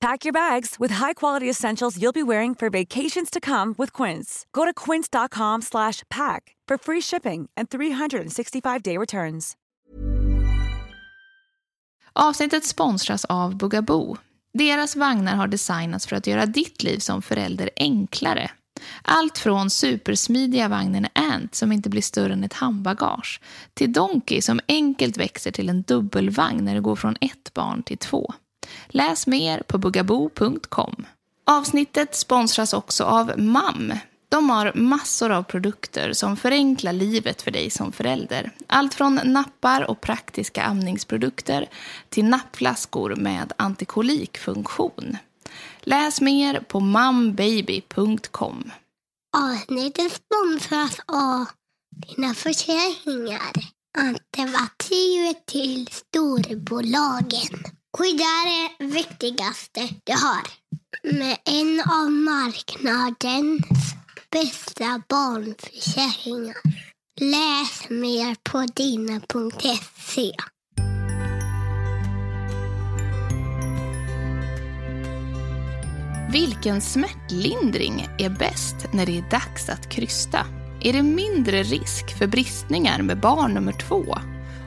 Pack your bags with high-quality essentials you'll be wearing for vacations to come with Quince. Go to quince.com slash pack for free shipping and 365-day returns. Avsnittet sponsras av Bugaboo. Deras vagnar har designats för att göra ditt liv som förälder enklare. Allt från supersmidiga vagnen Ant som inte blir större än ett handbagage till Donkey som enkelt växer till en dubbelvagn när det går från ett barn till två. Läs mer på bugaboo.com. Avsnittet sponsras också av MAM. De har massor av produkter som förenklar livet för dig som förälder. Allt från nappar och praktiska amningsprodukter till nappflaskor med antikolikfunktion. Läs mer på mambaby.com. Avsnittet sponsras av dina försäkringar. Alternativ till storbolagen. Skydda det viktigaste du har. Med en av marknadens bästa barnförsäkringar. Läs mer på dina.se. Vilken smärtlindring är bäst när det är dags att krysta? Är det mindre risk för bristningar med barn nummer två?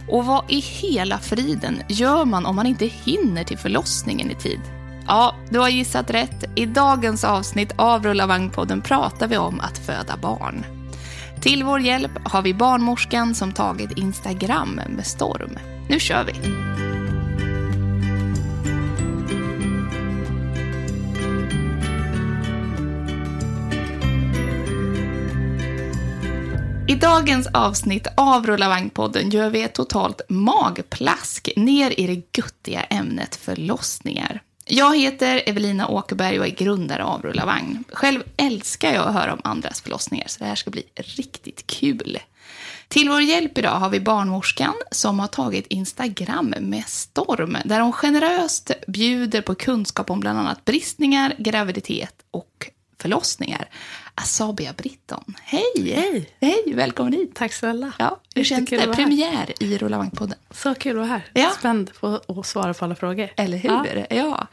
Och vad i hela friden gör man om man inte hinner till förlossningen i tid? Ja, du har gissat rätt. I dagens avsnitt av Rullavagnpodden pratar vi om att föda barn. Till vår hjälp har vi barnmorskan som tagit Instagram med storm. Nu kör vi! I dagens avsnitt av Rullavagnpodden gör vi ett totalt magplask ner i det guttiga ämnet förlossningar. Jag heter Evelina Åkerberg och är grundare av Rulla vagn. Själv älskar jag att höra om andras förlossningar, så det här ska bli riktigt kul. Till vår hjälp idag har vi barnmorskan som har tagit Instagram med storm, där hon generöst bjuder på kunskap om bland annat bristningar, graviditet och förlossningar. Asabia Britton. Hej! Hej! Hej, välkommen hit. Tack snälla. Ja, hur känns det? Premiär i Rulla vagnpodden. Så kul att vara här. Ja. Spänd på att svara på alla frågor. Eller hur? Ja, Ja.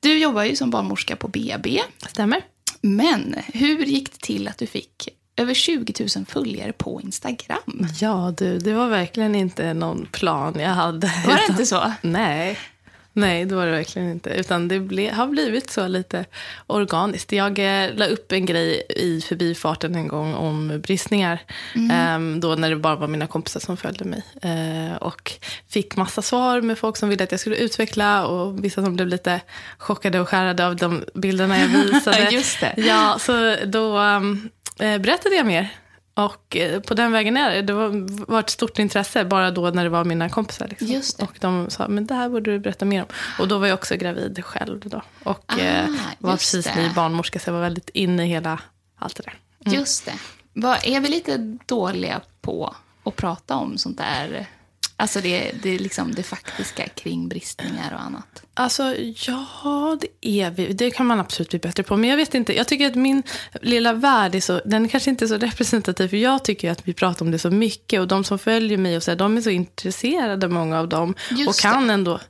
Du jobbar ju som barnmorska på BB. stämmer. Men hur gick det till att du fick över 20 000 följare på Instagram? Ja, du, det var verkligen inte någon plan jag hade. Var det utan- inte så? Nej. Nej, det var det verkligen inte. Utan det ble, har blivit så lite organiskt. Jag eh, la upp en grej i förbifarten en gång om bristningar. Ehm, då när det bara var mina kompisar som följde mig. Eh, och fick massa svar med folk som ville att jag skulle utveckla. Och vissa som blev lite chockade och skärrade av de bilderna jag visade. Just det. Ja, så då um, eh, berättade jag mer. Och eh, på den vägen är det. Det var, var ett stort intresse bara då när det var mina kompisar. Liksom. Och de sa, men det här borde du berätta mer om. Och då var jag också gravid själv då. Och Ah, eh, var just precis det. ny barnmorska, så jag var väldigt inne i hela allt det där. Just det. Vad, är vi lite dåliga på att prata om sånt där? Alltså det, det, är liksom det faktiska kring bristningar och annat. Alltså, ja, det är vi. Det kan man absolut bli bättre på. Men jag vet inte, jag tycker att min lilla värld är så, den är kanske inte är så representativ. För jag tycker att vi pratar om det så mycket. Och de som följer mig, och så här, de är så intresserade, många av dem. Just och kan ändå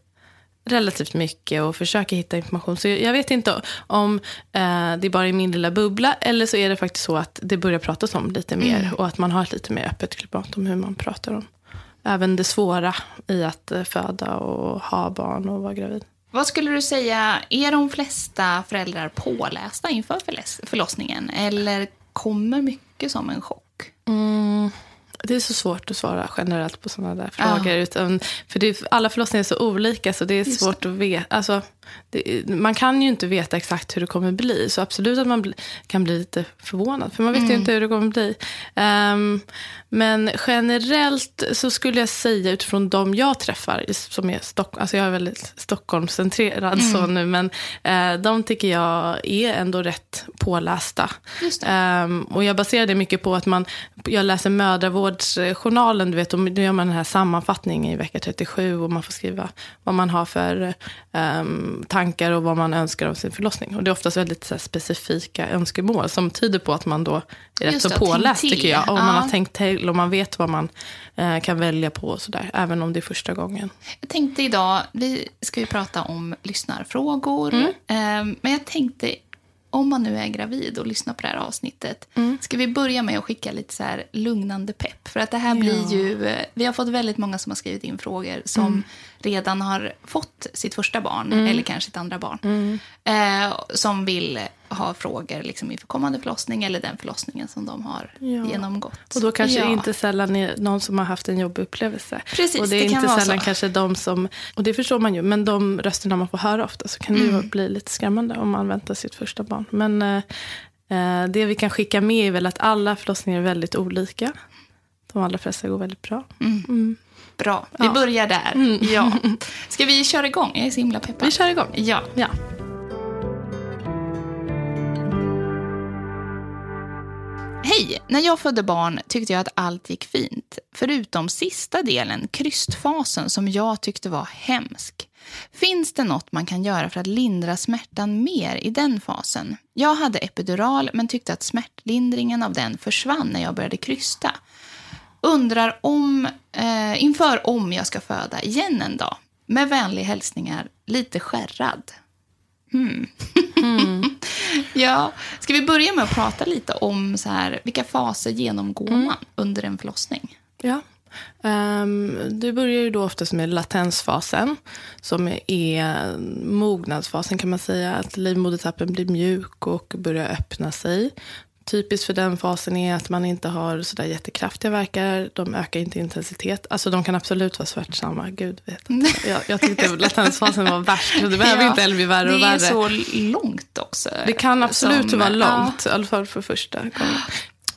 relativt mycket och försöker hitta information. Så jag vet inte om eh, det bara är min lilla bubbla. Eller så är det faktiskt så att det börjar pratas om lite mer. Och att man har ett lite mer öppet klimat om hur man pratar om. Även det svåra i att eh, föda och ha barn och vara gravid. Vad skulle du säga, är de flesta föräldrar pålästa inför förlossningen? Eller kommer mycket som en chock? Det är så svårt att svara generellt på sådana där frågor. Ja. Utan, för det, alla förlossningar är så olika, så det är Just svårt det. att veta. Alltså, det, man kan ju inte veta exakt hur det kommer bli. Så absolut att man bli, kan bli lite förvånad, för man vet mm. ju inte hur det kommer bli. Um, men generellt så skulle jag säga utifrån de jag träffar, som är Stock, alltså jag är väldigt Stockholmscentrerad mm. så nu, men uh, de tycker jag är ändå rätt pålästa. Um, och jag baserar det mycket på att man, jag läser mödravårdsjournalen, du vet, och då gör man den här sammanfattningen i vecka 37 och man får skriva vad man har för um, tankar och vad man önskar av sin förlossning. Och det är oftast väldigt så här, specifika önskemål som tyder på att man då är rätt så påläst tycker jag. Och ja. man har tänkt till och man vet vad man eh, kan välja på och sådär. Även om det är första gången. Jag tänkte idag, vi ska ju prata om lyssnarfrågor. Mm. Eh, men jag tänkte om man nu är gravid och lyssnar på det här avsnittet, mm. ska vi börja med att skicka lite så här lugnande pepp? För att det här ja. blir ju, eh, vi har fått väldigt många som har skrivit in frågor som mm. Redan har fått sitt första barn, mm. eller kanske sitt andra barn, mm. eh, som vill ha frågor liksom inför kommande förlossning eller den förlossningen som de har ja. genomgått. Och då kanske ja. det inte sällan är någon som har haft en jobbig upplevelse. Precis, och det är det inte sällan så. kanske de som, och det förstår man ju, men de rösterna man får höra ofta så kan det mm. ju bli lite skrämmande om man väntar sitt första barn. Men eh, eh, det vi kan skicka med är väl att alla förlossningar är väldigt olika. De allra flesta går väldigt bra. Mm. Bra, vi ja. börjar där. Mm. Ja. Ska vi köra igång? Jag är så himla peppad. Vi kör igång. Ja. ja. Hej! När jag födde barn tyckte jag att allt gick fint. Förutom sista delen, krystfasen, som jag tyckte var hemsk. Finns det något man kan göra för att lindra smärtan mer i den fasen? Jag hade epidural men tyckte att smärtlindringen av den försvann när jag började krysta. Undrar om, eh, inför om jag ska föda igen en dag. Med vänliga hälsningar, lite skärrad. Hmm. Mm. ja, ska vi börja med att prata lite om så här, vilka faser genomgår mm. man under en förlossning? Ja. Um, det börjar ju då oftast med latensfasen, som är mognadsfasen kan man säga. Att livmodertappen blir mjuk och börjar öppna sig. Typiskt för den fasen är att man inte har så där jättekraftiga verkar. De ökar inte intensitet. Alltså de kan absolut vara smärtsamma. Gud vet. Jag, jag tyckte latensfasen var värst. Det behöver ja, inte heller bli värre och värre. Det är så långt också. Det kan absolut som, vara långt. Ja. I alla fall för första gången.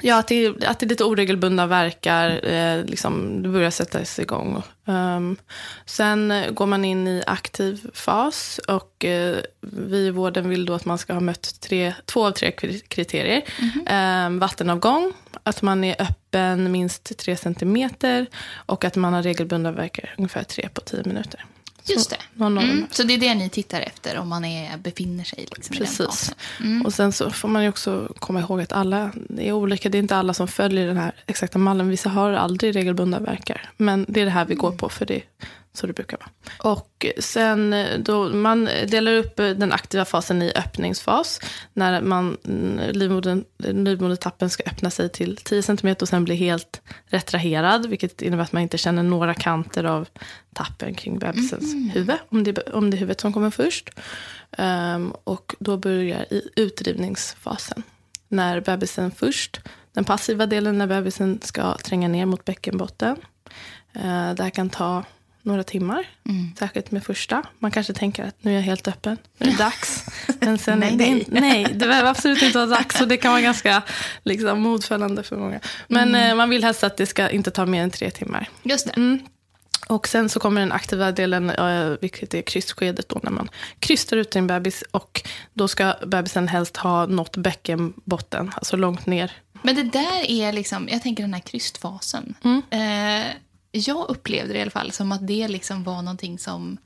Ja, att det, att det är lite oregelbundna verkar. Eh, liksom, det börjar sättas igång. Um, sen går man in i aktiv fas. Och eh, vi i vården vill då att man ska ha mött tre, två av tre kriterier. Mm -hmm. um, vattenavgång, att man är öppen minst tre centimeter och att man har regelbundna verkar ungefär tre på tio minuter. Just det. Mm. Så det är det ni tittar efter om man är, befinner sig liksom Precis. i den fasen? Mm. Och sen så får man ju också komma ihåg att alla är olika. Det är inte alla som följer den här exakta mallen. Vissa har aldrig regelbundna verkar. Men det är det här vi går på för det så det brukar vara. Och sen då man delar upp den aktiva fasen i öppningsfas. När man, livmodern, livmodertappen ska öppna sig till 10 cm och sen bli helt retraherad. Vilket innebär att man inte känner några kanter av tappen kring bebisens mm. huvud. Om det, om det är huvudet som kommer först. Um, och då börjar i utdrivningsfasen. När bebisen först, den passiva delen när bebisen ska tränga ner mot bäckenbotten. Uh, det här kan ta några timmar. Mm. Särskilt med första. Man kanske tänker att nu är jag helt öppen, nu är det dags. Men sen nej, det, nej. nej, det behöver absolut inte vara dags. Och det kan vara ganska liksom, modfällande för många. Men mm. eh, man vill helst att det ska inte ta mer än tre timmar. Just det. Mm. Och sen så kommer den aktiva delen, eh, vilket är krystskedet då, när man krystar ut sin bebis. Och då ska bebisen helst ha nått bäckenbotten, alltså långt ner. Men det där är liksom, jag tänker den här krystfasen. Mm. Eh, jag upplevde det i alla fall som att det liksom var någonting som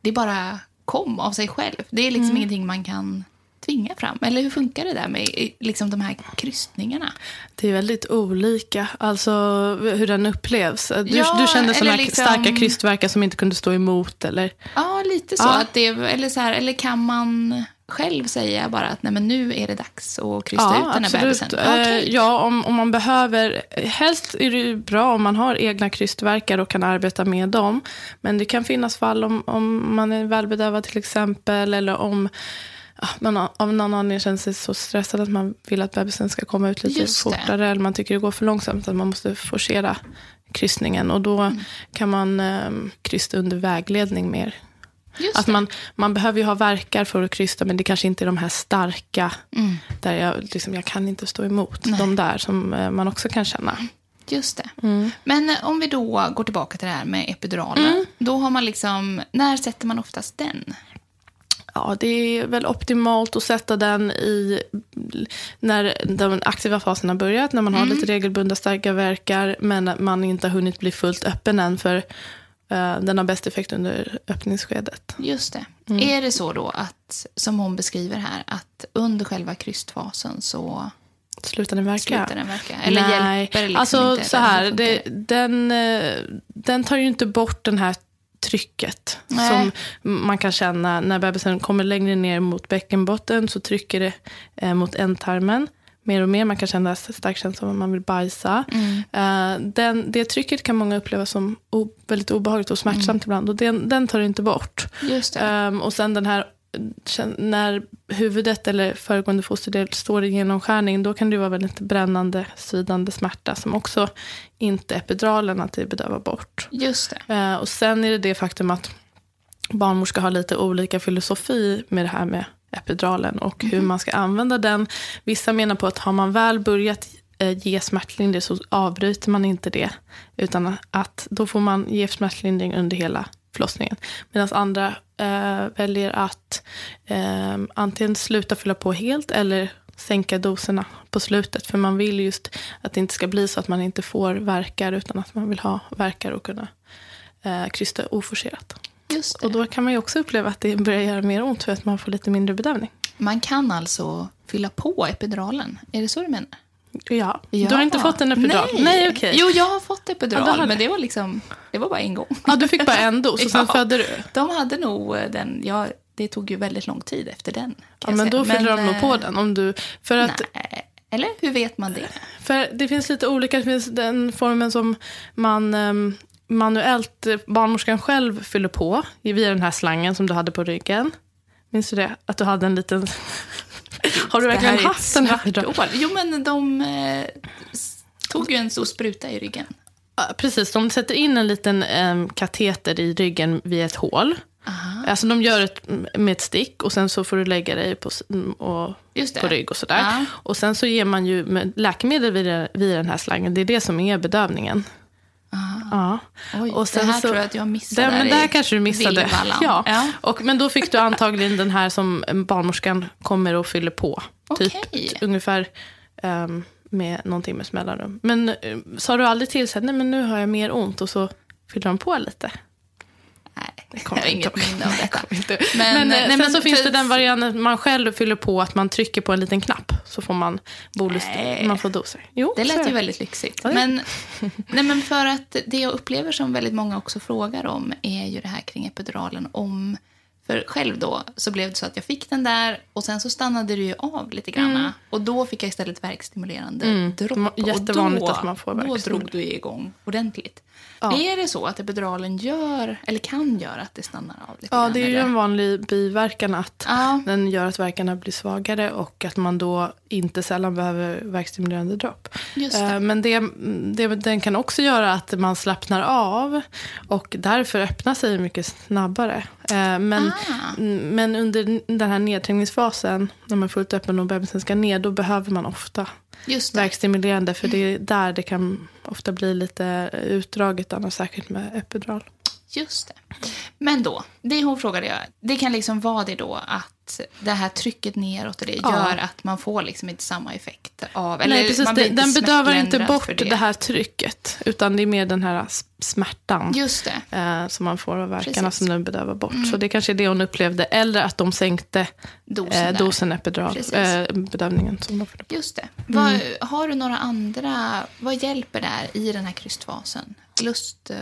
det bara kom av sig själv. Det är liksom mm. ingenting man kan tvinga fram. Eller hur funkar det där med liksom de här krystningarna? Det är väldigt olika, alltså hur den upplevs. Du, ja, du kände sådana liksom... starka krystverkar som inte kunde stå emot? Eller? Ja, lite så. Ja. Att det, eller, så här, eller kan man själv säga bara att nej, men nu är det dags att krysta ja, ut den här absolut. bebisen? Okay. Eh, ja, om, om man behöver. Helst är det bra om man har egna krystverkar och kan arbeta med dem. Men det kan finnas fall om, om man är välbedövad till exempel. Eller om man av någon anledning känner sig så stressad att man vill att bebisen ska komma ut lite Just det. fortare. Eller man tycker det går för långsamt, att man måste forcera kryssningen. Och då Mm. kan man eh, krysta under vägledning mer. Just Att det. man, man behöver ju ha verkar för att krysta, men det kanske inte är de här starka, Mm. där jag, liksom, jag kan inte stå emot. De där som eh, man också kan känna. Just det. Mm. Men eh, om vi då går tillbaka till det här med epiduralen. Mm. Då har man liksom, när sätter man oftast den? Ja, det är väl optimalt att sätta den i när de aktiva faserna har börjat, när man har lite regelbundna starka verkar, men man inte har hunnit bli fullt öppen än, för den har bäst effekt under öppningsskedet. Just det. Mm. Är det så då att, som hon beskriver här, att under själva krystfasen så Slutar den verka? slutar den verka? Eller Nej, hjälper det liksom alltså inte? så här, det, den, eh, den tar ju inte bort den här trycket Nej. som man kan känna när bebisen kommer längre ner mot bäckenbotten så trycker det eh, mot ändtarmen mer och mer. Man kan känna stark känsla av att man vill bajsa. Mm. Eh, den, det trycket kan många uppleva som o, väldigt obehagligt och smärtsamt Mm. ibland. Och den, den tar det inte bort. Ehm, och sen den här, när huvudet eller föregående fosterdel står i genomskärning, då kan det vara väldigt brännande, svidande smärta som också inte epiduralen att det bedövar bort. Just det. Eh, och sen är det det faktum att barnmorskor har lite olika filosofi med det här med epiduralen och hur man ska använda den. Vissa menar på att har man väl börjat eh, ge smärtlindring så avbryter man inte det. Utan att då får man ge smärtlindring under hela förlossningen. Medan andra eh, väljer att eh, antingen sluta fylla på helt eller sänka doserna på slutet. För man vill just att det inte ska bli så att man inte får verkar utan att man vill ha verkar och kunna eh, krysta oforcerat. Just det. Och då kan man ju också uppleva att det börjar göra mer ont för att man får lite mindre bedövning. Man kan alltså fylla på epiduralen. Är det så du menar? Ja. Du har inte fått en epidural? Nej, Nej okej. Jo, jag har fått epidural, Ja, men det. var liksom, det var bara en gång. Ja, du fick bara en dos och sen Ja. födde du. De hade nog eh, den, ja, det tog ju väldigt lång tid efter den. Ja, men då fyller de nog eh, på den. Om du, för, att, Nej, eller hur vet man det? för det finns lite olika. Det finns den formen som man ehm, manuellt, eh, barnmorskan själv fyller på via den här slangen som du hade på ryggen. Minns du det? Att du hade en liten... Har du Det verkligen haft den här? hål. Jo, men de eh, tog ju en stor spruta i ryggen. Ja, Precis, de sätter in en liten em, kateter i ryggen via ett hål. Alltså de gör ett med ett stick och sen så får du lägga dig på, och, det. på rygg och sådär. Ja. Och sen så ger man ju med läkemedel via, via den här slangen. Det är det som är bedövningen. Ja. Oj, Och sen det här så- tror jag att jag missade. Det, men det här kanske du missade. Ja. ja. Och, men då fick du antagligen den här som barnmorskan kommer och fyller på. Typ Okej. ungefär ehm, med någonting med mellanrum. Men uh, sa du aldrig till så här, nej men nu har jag mer ont och så fyller de på lite? Nej, Det jag har inget minne av detta. Inte. Men, Men, eh, eh, nej, sen men så finns det den varianten man själv fyller på att man trycker på en liten knapp så får man bolus, Nej. man får doser. Jo, Det lät ju väldigt lyxigt. Ja, Men, nej, men för att det jag upplever som väldigt många också frågar om är ju det här kring epiduralen. Om, för själv då så blev det så att jag fick den där och sen så stannade det ju av lite grann. Och då fick jag istället verkstimulerande Mm. dropp. Jättevanligt och då, att man får Då drog du igång ordentligt. Ja. Är det så att epiduralen gör, eller kan göra att det stannar av lite Ja, det är ju en vanlig biverkan att Ja. den gör att verkarna blir svagare och att man då inte sällan behöver värkstimulerande dropp. Just det. Eh, Men det, det, den kan också göra att man slappnar av och därför öppnar sig mycket snabbare. Eh, Men, Ah. men under den här nedträngningsfasen, när man är fullt öppen och bebisen ska ner, då behöver man ofta. Verkstimulerande för det är där det kan ofta bli lite utdraget annars, särskilt med epidural. Just det. Men då, det hon frågade jag, det kan liksom vara det då att det här trycket neråt och det Ja. gör att man får liksom inte samma effekt av... Eller Nej, precis. Det, den bedövar inte bort för det. här trycket, utan det är mer den här smärtan Just det. eh, som man får av verkarna. Mm. som den bedövar bort. Så det kanske är det hon upplevde. Eller att de sänkte Dosen eh, dosen epidural, eh, bedövningen. Som de. Just det. Vad, Mm. Har du några andra... Vad hjälper där i den här krystfasen? Lust... eh,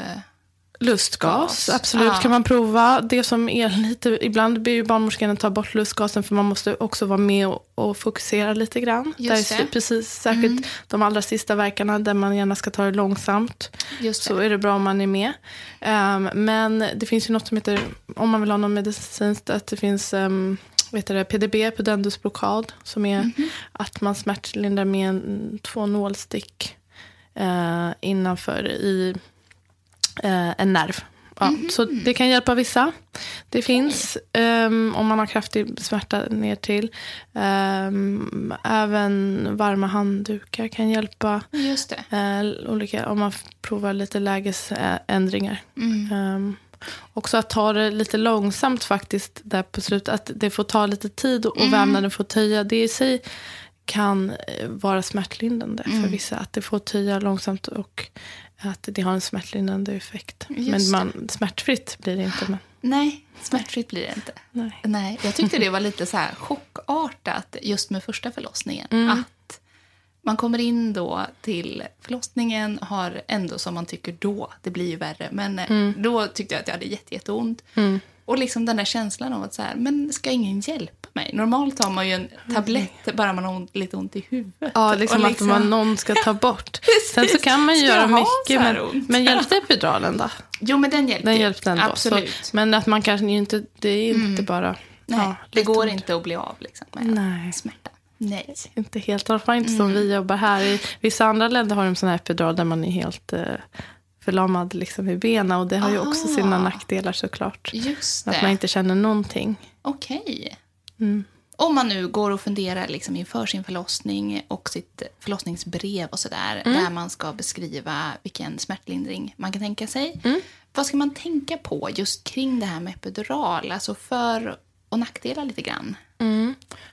Lustgas, Gas. absolut Ja. kan man prova. Det som är lite, ibland ber ju barnmorskan att ta bort lustgasen för man måste också vara med och, och fokusera lite grann. Just Där är det. Mm. Precis, särskilt de allra sista verkarna där man gärna ska ta det långsamt. Just det. Så är det bra om man är med. Ehm, men det finns ju något som heter, om man vill ha något medicinskt, att det finns um, vet du det, PDB, pudendusblockad, som är Mhm. att man smärtlindrar med en, två nålstick eh, innanför i eh, en nerv. Ja, Mhm. Så det kan hjälpa vissa. Det finns ehm, om man har kraftig smärta ner till. Ehm, även varma handdukar kan hjälpa. Just det. Eh, olika, om man provar lite lägesändringar. Mm. Um, också att ta det lite långsamt faktiskt där på slutet. Att det får ta lite tid och Mm. vävnaden får töja. Det i sig kan eh, vara smärtlindrande Mm. för vissa. Att det får töja långsamt och att det har en smärtlindrande effekt. Just men man, smärtfritt blir det inte. Men, Nej, smärtfritt blir det inte. nej. Nej, jag tyckte det var lite så här chockartat just med första förlossningen. Mm. Att man kommer in då till förlossningen, har ändå som man tycker då, det blir ju värre, men eh, Mm. då tyckte jag att jag hade jätte, jätteont. Och liksom den där känslan av att så här, men ska ingen hjälpa mig? Normalt har man ju en tablett bara man har ont, lite ont i huvudet. Ja, liksom Och att man, någon ska ta bort. Sen så kan man Ska göra mycket. Men, ont? men hjälpte epiduralen då? Jo, men den hjälpte. Den ju. hjälpte ändå. Absolut. Så, men att man kanske inte, det är inte bara... Nej, ja, det går ont. inte att bli av liksom, med Nej. smärta. Nej. Inte helt, i alla fall inte som Mm. vi jobbar här. I vissa andra länder har de sån här epidural där man är helt eh, förlamad liksom i benen. Och det har ju också sina Ah. nackdelar såklart. Just Att man det. inte känner någonting. Okej. Mm. Om man nu går och funderar liksom inför sin förlossning och sitt förlossningsbrev och sådär, Mm. där man ska beskriva vilken smärtlindring man kan tänka sig. Mm. Vad ska man tänka på just kring det här med epidural? Alltså för och nackdelar lite grann.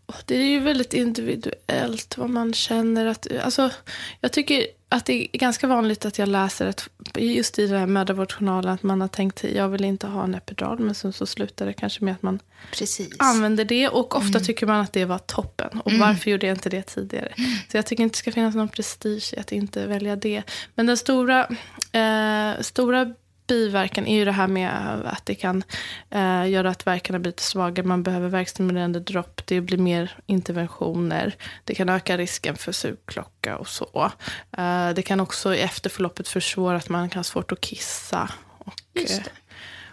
Och Det är ju väldigt individuellt vad man känner. att... Alltså, jag tycker att det är ganska vanligt att jag läser att just i den här mödravårdsjournalen att man har tänkt jag vill inte ha en epidural men sen så slutar det kanske med att man Precis. använder det och ofta Mm. tycker man att det var toppen. Och varför gjorde jag inte det tidigare? Så jag tycker inte det ska finnas någon prestige i att inte välja det. Men den stora, eh, stora biverkan är ju det här med att det kan eh, göra att verkarna blir lite svagare. Man behöver verkstimulerande dropp. Det blir mer interventioner. Det kan öka risken för sugklocka och så. Eh, det kan också i efterförloppet försvåra att man kan ha svårt att kissa. Och, Just eh.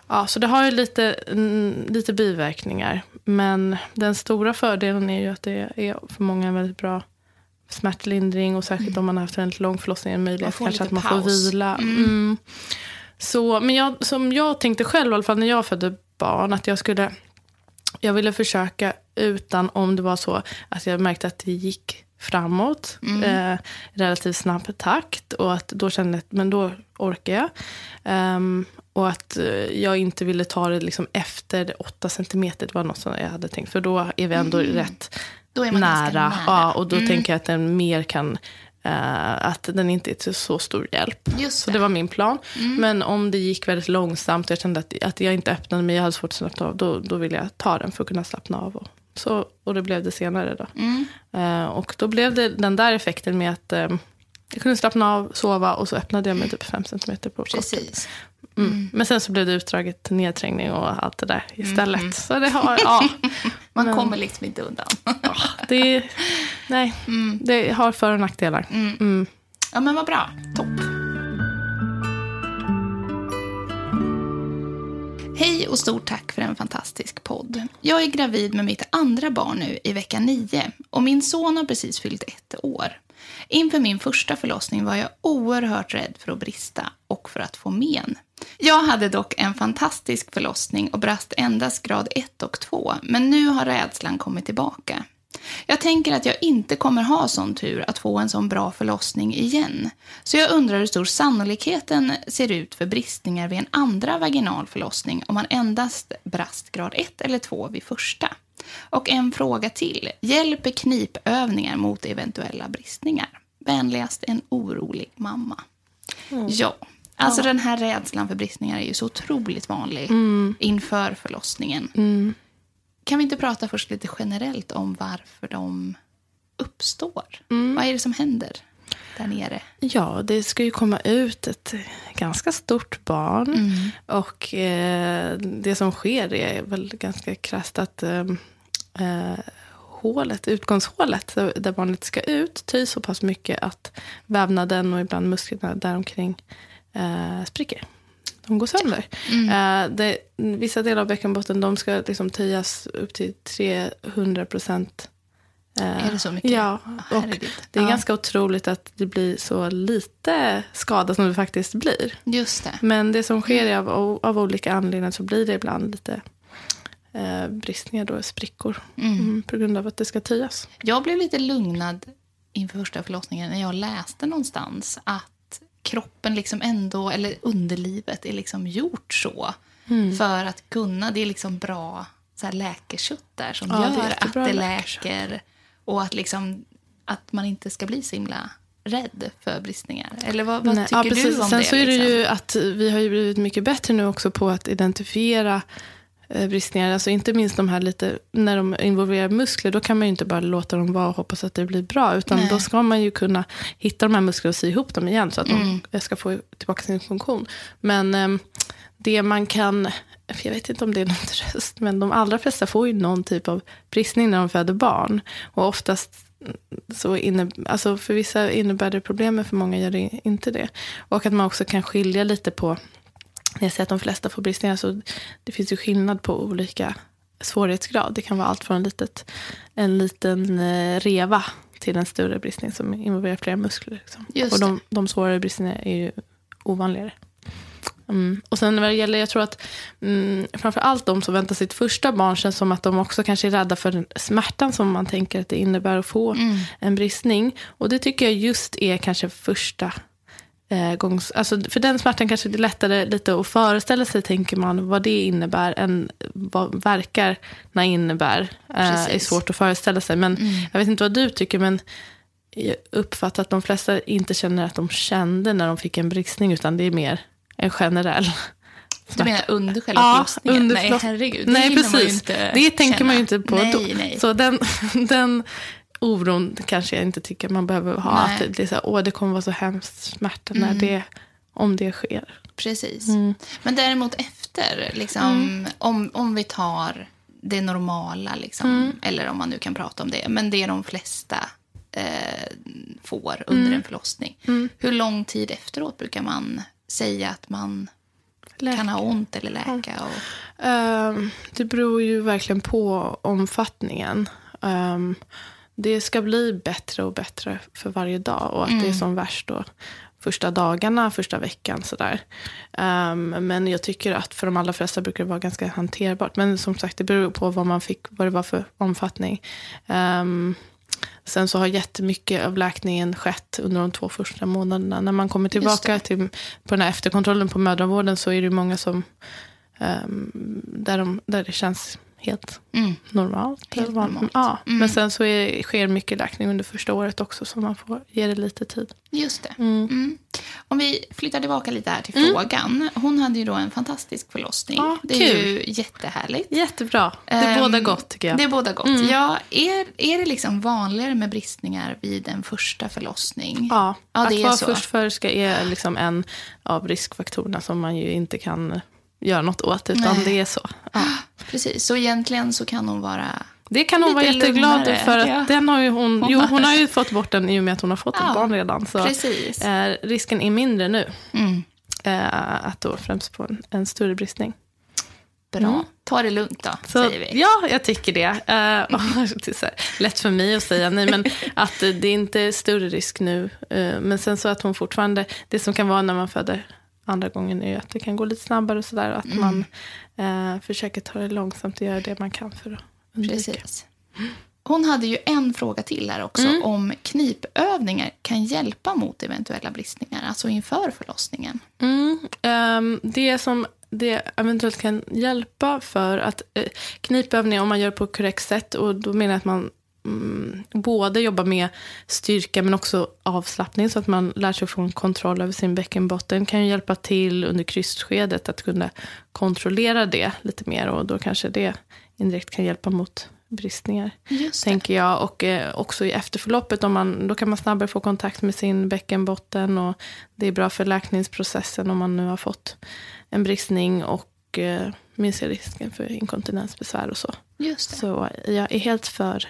Ja, så det har ju lite, mm, lite biverkningar. Men den stora fördelen är ju att det är för många en väldigt bra smärtlindring. Och särskilt om man har haft en lång förlossning, en möjlighet Mm. kanske att man får vila. Mm. Så, men jag, som jag tänkte själv, i alla fall när jag födde barn, att jag skulle... Jag ville försöka utan om det var så att jag märkte att det gick framåt Mm. eh, relativt snabb takt. Och att då kände jag att men då orkar jag. Ehm, och att eh, jag inte ville ta det liksom efter 8 centimeter. Det var något som jag hade tänkt. För då är vi ändå rätt Mm. Man nära. nära. Ja, och då Mm. tänker jag att den mer kan... eh, att den inte är till så stor hjälp. Just Så det. det var min plan. Mm. Men om det gick väldigt långsamt och jag kände att, att jag inte öppnade mig, jag hade svårt att slappna av, då, då ville jag ta den för att kunna slappna av. Och, så, och det blev det senare då. Mm. Eh, och då blev det den där effekten med att eh, jag kunde slappna av, sova och så öppnade jag mig typ 5 centimeter på kortet. Precis. Mm. Men sen så blev det utdraget nedträngning och allt det där istället. Så det har, ja, Man Men- kommer liksom inte undan. det, nej, det har för och nackdelar. Mm. Ja, men vad bra. Topp. Hej och stort tack för en fantastisk podd. Jag är gravid med mitt andra barn nu i vecka nio och min son har precis fyllt ett år. Inför min första förlossning var jag oerhört rädd för att brista och för att få men. Jag hade dock en fantastisk förlossning och brast endast grad 1 och 2, men nu har rädslan kommit tillbaka. Jag tänker att jag inte kommer ha sån tur att få en sån bra förlossning igen. Så jag undrar hur stor sannolikheten ser ut för bristningar vid en andra vaginal förlossning om man endast brast grad 1 eller 2 vid första. Och en fråga till. Hjälper knipövningar mot eventuella bristningar? Vänligast en orolig mamma. Ja. Alltså den här rädslan för bristningar är ju så otroligt vanlig inför förlossningen. Kan vi inte prata först lite generellt om varför de uppstår? Vad är det som händer där nere? Ja, det ska ju komma ut ett ganska stort barn. Mm. Och eh, det som sker är väl ganska krasst att eh, eh, hålet, utgångshålet där barnet ska ut töjs så pass mycket att vävnaden och ibland musklerna däromkring eh, spricker. de går sönder. Eh, det, vissa delar av bäckenbotten de ska liksom töjas upp till 300 procent. Eh, Är det så mycket? Ja, Ja, och det är Ja. ganska otroligt att det blir så lite skada som det faktiskt blir. Just det. Men det som sker är av, av olika anledningar så blir det ibland lite eh, bristningar, då, sprickor, mm, på grund av att det ska töjas. Jag blev lite lugnad inför första förlossningen när jag läste någonstans att kroppen liksom ändå, eller underlivet är liksom gjort så. Mm. För att kunna, det är liksom bra så här läkekött där som Ja, det gör att jättebra det läker. Och att, liksom, att man inte ska bli så himla rädd för bristningar. Eller vad, vad tycker ja, du om Sen det? så är det liksom? ju att vi har ju blivit mycket bättre nu också på att identifiera bristningar. Alltså inte minst de här lite, när de involverar muskler, då kan man ju inte bara låta dem vara och hoppas att det blir bra. Utan Nej. då ska man ju kunna hitta de här musklerna och sy ihop dem igen så att Mm. de ska få tillbaka sin funktion. Men ehm, det man kan, jag vet inte om det är någon tröst, men de allra flesta får ju någon typ av bristning när de föder barn. Och oftast så inne, alltså för vissa innebär det problem, men för många gör det inte det. Och att man också kan skilja lite på, när jag säger att de flesta får bristningar, så det finns ju skillnad på olika svårighetsgrad. Det kan vara allt från en, litet, en liten eh, reva till en större bristning som involverar flera muskler. Liksom. Och de, de svårare bristningarna är ju ovanligare. Mm. Och sen vad det gäller, jag tror att mm, framför allt de som väntar sitt första barn känns som att de också kanske är rädda för den smärtan som man tänker att det innebär att få en bristning. Och det tycker jag just är kanske första eh, gångs... Alltså för den smärtan kanske det är lättare lite att föreställa sig, tänker man, vad det innebär än vad verkarna innebär. Eh, är Precis. svårt att föreställa sig. Men jag vet inte vad du tycker, men jag uppfattar att de flesta inte känner att de kände när de fick en bristning, utan det är mer en generell Du menar under själva Ja, förlossningen? under nej, herregud. Det Nej, hinner man ju precis. inte det tänker man ju känna. inte på nej, då. Nej. Så den, den oron kanske jag inte tycker man behöver ha. Nej. Att det, är så här, Åh, det kommer vara så hemskt smärta när det, om det sker. Precis. Mm. Men däremot efter, liksom, om, om vi tar det normala, liksom, Mm. eller om man nu kan prata om det, men det de flesta eh, får under Mm. en förlossning. Hur lång tid efteråt brukar man säga att man kan ha ont eller läka? Och, Ehm, det beror ju verkligen på omfattningen. Ehm, det ska bli bättre och bättre för varje dag. Och att det är som värst då första dagarna, första veckan. Sådär. Ehm, men jag tycker att för de allra flesta brukar det vara ganska hanterbart. Men som sagt, det beror på vad, man fick, vad det var för omfattning. Ehm, sen så har jättemycket av läkningen skett under de två första månaderna. När man kommer tillbaka till, på den här efterkontrollen på mödravården så är det många som ehm, där, de, där det känns helt Mm. normalt. Helt normalt. Ja, Men sen så är, sker mycket läkning under första året också så man får ge det lite tid. Just det. Mm. Om vi flyttar tillbaka lite här till frågan. Hon hade ju då en fantastisk förlossning. Ja, det är kul. ju jättehärligt. Jättebra. Det Ehm, båda gott tycker jag. Det är båda gott. Ja, är, är det liksom vanligare med bristningar vid en första förlossning? Ja, ja att är vara förstföderska är liksom en av riskfaktorerna som man ju inte kan göra något åt, utan Nej. det är så. Ja. Precis, så egentligen så kan hon vara... Det kan hon vara jätteglad lugnare, för att ja. den har hon, Hon jo, hon har ju fått bort den i och med att hon har fått Ja, ett barn redan. Så eh, risken är mindre nu Mm, eh, att då främst få en, en större bristning. bra. Ta det lugnt då, Så, säger vi. Ja, jag tycker det. Eh, och det är lätt för mig att säga nej, men att det är inte är större risk nu. Eh, men sen så att hon fortfarande, det som kan vara när man föder andra gången är att det kan gå lite snabbare och sådär. Att Mm. man eh, försöker ta det långsamt och göra det man kan för att undvika. Precis. Hon hade ju en fråga till här också, Mm. om knipövningar kan hjälpa mot eventuella bristningar, alltså inför förlossningen. Mm, ehm, det som det eventuellt kan hjälpa för att eh, knipövningar, om man gör på korrekt sätt, och då menar jag att man mm, både jobbar med styrka men också avslappning så att man lär sig få en kontroll över sin bäckenbotten kan ju hjälpa till under krystskedet att kunna kontrollera det lite mer och då kanske det indirekt kan hjälpa mot bristningar tänker jag. Och eh, också i efterförloppet, om man, då kan man snabbare få kontakt med sin bäckenbotten. Och det är bra för läkningsprocessen om man nu har fått en bristning och eh, minskar risken för inkontinensbesvär och så. Just det. Så jag är helt för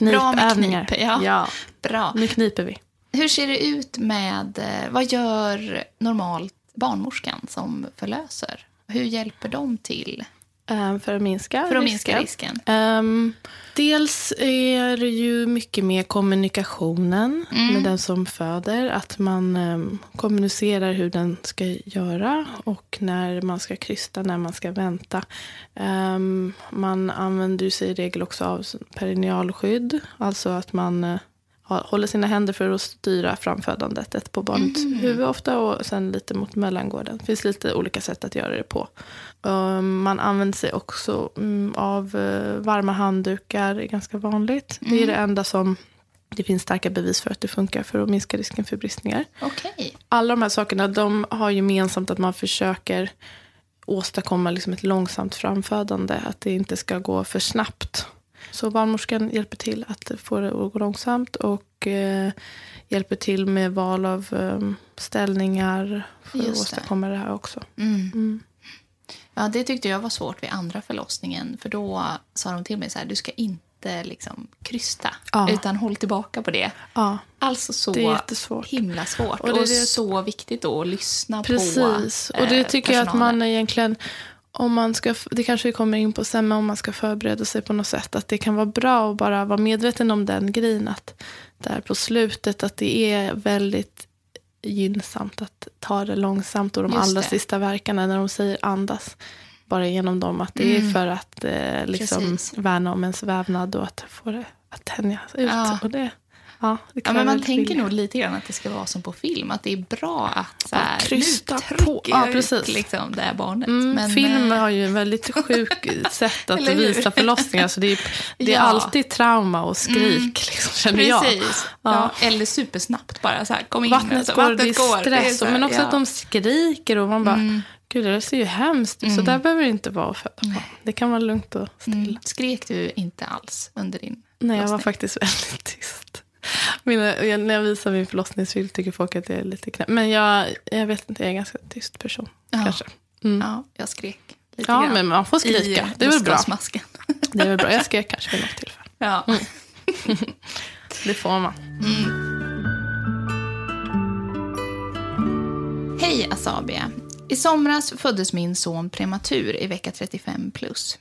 Bra knipövningar. knip, ja. ja, Bra. nu kniper vi. Hur ser det ut med, eh, vad gör normalt barnmorskan som förlöser? Hur hjälper de till? Um, för att minska För att minska risken? Um, dels är det ju mycket mer kommunikationen Mm. med den som föder. Att man um, kommunicerar hur den ska göra och när man ska krysta, när man ska vänta. Um, man använder sig i regel också av perinealskydd. Alltså att man uh, ha- håller sina händer för att styra framfödandet. Ett på barnets huvud ofta och sen lite mot mellangården. Det finns lite olika sätt att göra det på. Um, man använder sig också mm, av eh, varma handdukar. Det är ganska vanligt. Det är det enda som det finns starka bevis för att det funkar för att minska risken för bristningar. Okej. Alla de här sakerna de har gemensamt att man försöker åstadkomma liksom ett långsamt framfödande. Att det inte ska gå för snabbt. Så barnmorskan hjälper till att få det att gå långsamt och eh, hjälper till med val av eh, ställningar för att Just det. åstadkomma det här också. Mm. Ja, det tyckte jag var svårt vid andra förlossningen. För då sa de till mig så här, du ska inte liksom krysta. Ja. Utan håll tillbaka på det. Ja, Alltså så Det är jättesvårt. himla svårt. Och Och, det är det- så viktigt då att lyssna precis. på och det eh, tycker jag att personalen. man egentligen... Om man ska, det kanske vi kommer in på sen, men om man ska förbereda sig på något sätt. Att det kan vara bra att bara vara medveten om den grejen. Att där på slutet att det är väldigt gynnsamt att ta det långsamt. Och de Just allra det. sista verkarna när de säger andas. Bara genom dem. Att det är för att eh, liksom Mm. Precis. värna om ens vävnad och att få det att tänja ut. Ja. Och det, ja, Ja, men man tänker vilja. nog lite grann att det ska vara som på film. Att det är bra att så här, krysta på. Ja, jag precis. ut liksom, det här barnet. Mm, men, film eh, har ju en väldigt sjuk sätt att visa förlossningar. Så det är, det är Ja. Mm. alltid trauma och skrik, liksom, känner jag. Precis. Ja. Eller supersnabbt bara. Så här, kom in. Vattnet alltså, går, vattnet det är går. stress. Det är här, men också. Mm. att de skriker och man bara, gud det ser ju hemskt ut. Så där behöver det inte vara att föda barn. Det kan vara lugnt och stilla. Mm. Skrek du inte alls under din Nej, jag var faktiskt väldigt tyst. Mina, när jag visar min förlossningsbild tycker folk att jag är lite knäpp. Men jag, jag vet inte, jag är en ganska tyst person. Ja. Kanske. Mm. Ja, jag skrek lite Ja, grann. men man får skrika. I Det är väl bra. Det är väl bra. Jag skrek kanske vid något tillfälle. Ja. Det får man. Hej Asabia. I somras föddes min son prematur i vecka 35 plus.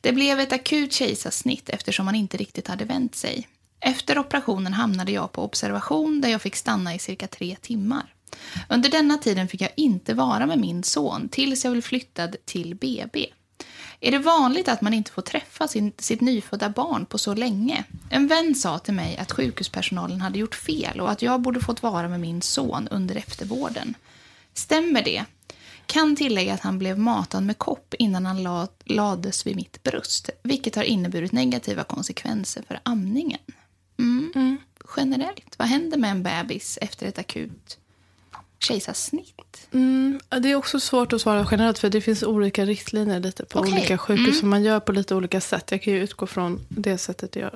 Det blev ett akut kejsarsnitt eftersom han inte riktigt hade vänt sig. Efter operationen hamnade jag på observation där jag fick stanna i cirka tre timmar. Under denna tiden fick jag inte vara med min son tills jag blev flyttad till BB. Är det vanligt att man inte får träffa sin, sitt nyfödda barn på så länge? En vän sa till mig att sjukhuspersonalen hade gjort fel och att jag borde fått vara med min son under eftervården. Stämmer det? Kan tillägga att han blev matad med kopp innan han lades vid mitt bröst, vilket har inneburit negativa konsekvenser för amningen. Mm. mm. Generellt, vad händer med en bebis efter ett akut kejsarsnitt? Mm, det är också svårt att svara generellt för det finns olika riktlinjer lite på Okej. olika sjukhus som man gör på lite olika sätt. Jag kan ju utgå från det sättet jag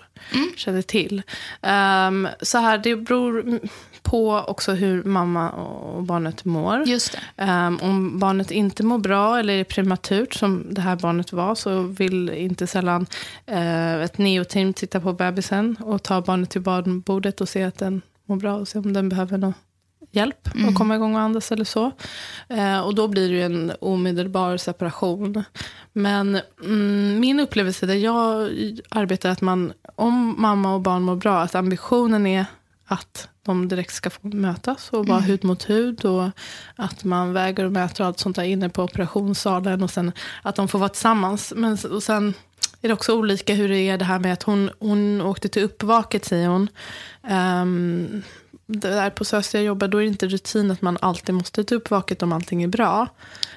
känner till. Ehm, så här, det beror på också hur mamma och barnet mår. Just. Ehm, om barnet inte mår bra eller är prematurt som det här barnet var så vill inte sällan eh, ett neoteam titta på bebisen och ta barnet till barnbordet och se att den mår bra och se om den behöver något hjälp att komma igång och andas eller så. Eh, och då blir det ju en omedelbar separation. Men mm, min upplevelse där jag arbetar är att man, om mamma och barn mår bra, att ambitionen är att de direkt ska få mötas och vara hud mot hud. Och att man väger och mäter och allt sånt där inne på operationssalen. Och sen att de får vara tillsammans. Men, och sen är det också olika hur det är det här med att hon, hon åkte till uppvaket, säger hon. Det där på SÖS jag jobbar, då är det inte rutin att man alltid måste till uppvaket om allting är bra.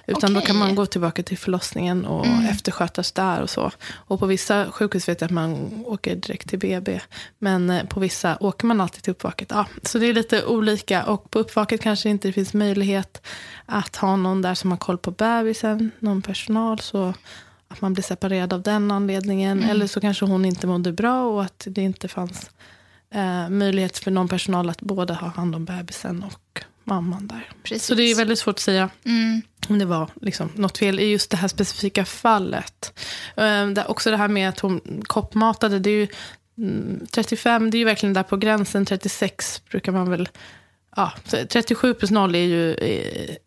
Utan då Okej. kan man gå tillbaka till förlossningen och efterskötas där och så. Och på vissa sjukhus vet jag att man åker direkt till BB. Men eh, på vissa åker man alltid till uppvaket. Ja, så det är lite olika. Och på uppvaket kanske inte det finns möjlighet att ha någon där som har koll på bebisen, någon personal. Så att man blir separerad av den anledningen. Eller så kanske hon inte mådde bra och att det inte fanns eh, möjlighet för någon personal att både ha hand om bebisen och mamman där. Precis. Så det är väldigt svårt att säga Mm. om det var liksom något fel i just det här specifika fallet. Eh, det, också det här med att hon koppmatade, det är ju mm, 35, det är ju verkligen där på gränsen. 36 brukar man väl ja, 37 plus 0 är ju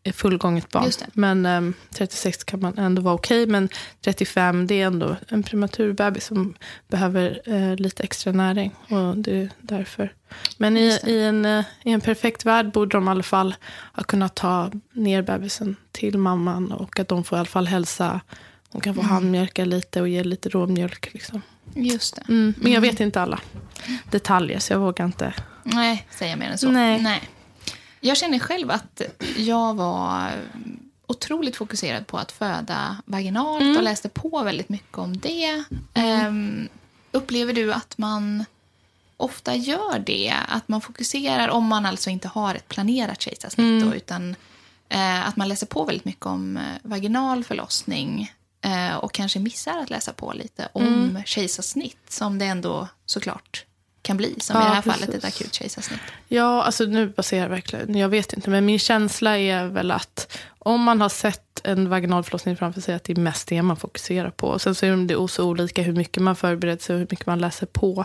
är fullgånget barn. Men eh, 36 kan man ändå vara okej. Okay, men 35 det är ändå en prematur bebis som behöver eh, lite extra näring. Och det är därför. Men i, i, en, eh, i en perfekt värld borde de i alla fall ha kunnat ta ner bebisen till mamman. Och att de får i alla fall hälsa. De kan få mm. handmjölka lite och ge lite råmjölk. Liksom. Just det. Mm, men jag mm. vet inte alla detaljer så jag vågar inte. Nej, säga mer än så. Nej. Nej. Jag känner själv att jag var otroligt fokuserad på att föda vaginalt mm. och läste på väldigt mycket om det. Mm. Um, upplever du att man ofta gör det? Att man fokuserar, om man alltså inte har ett planerat kejsarsnitt, mm. utan uh, att man läser på väldigt mycket om uh, vaginal förlossning uh, och kanske missar att läsa på lite om mm. kejsarsnitt, som det ändå såklart kan bli, som ja, i det här precis. fallet ett akut kejsarsnitt. Ja, alltså nu baserar jag verkligen, jag vet inte, men min känsla är väl att om man har sett en vaginal förlossning framför sig, att det är mest det man fokuserar på. Sen så är det så olika hur mycket man förbereder sig och hur mycket man läser på.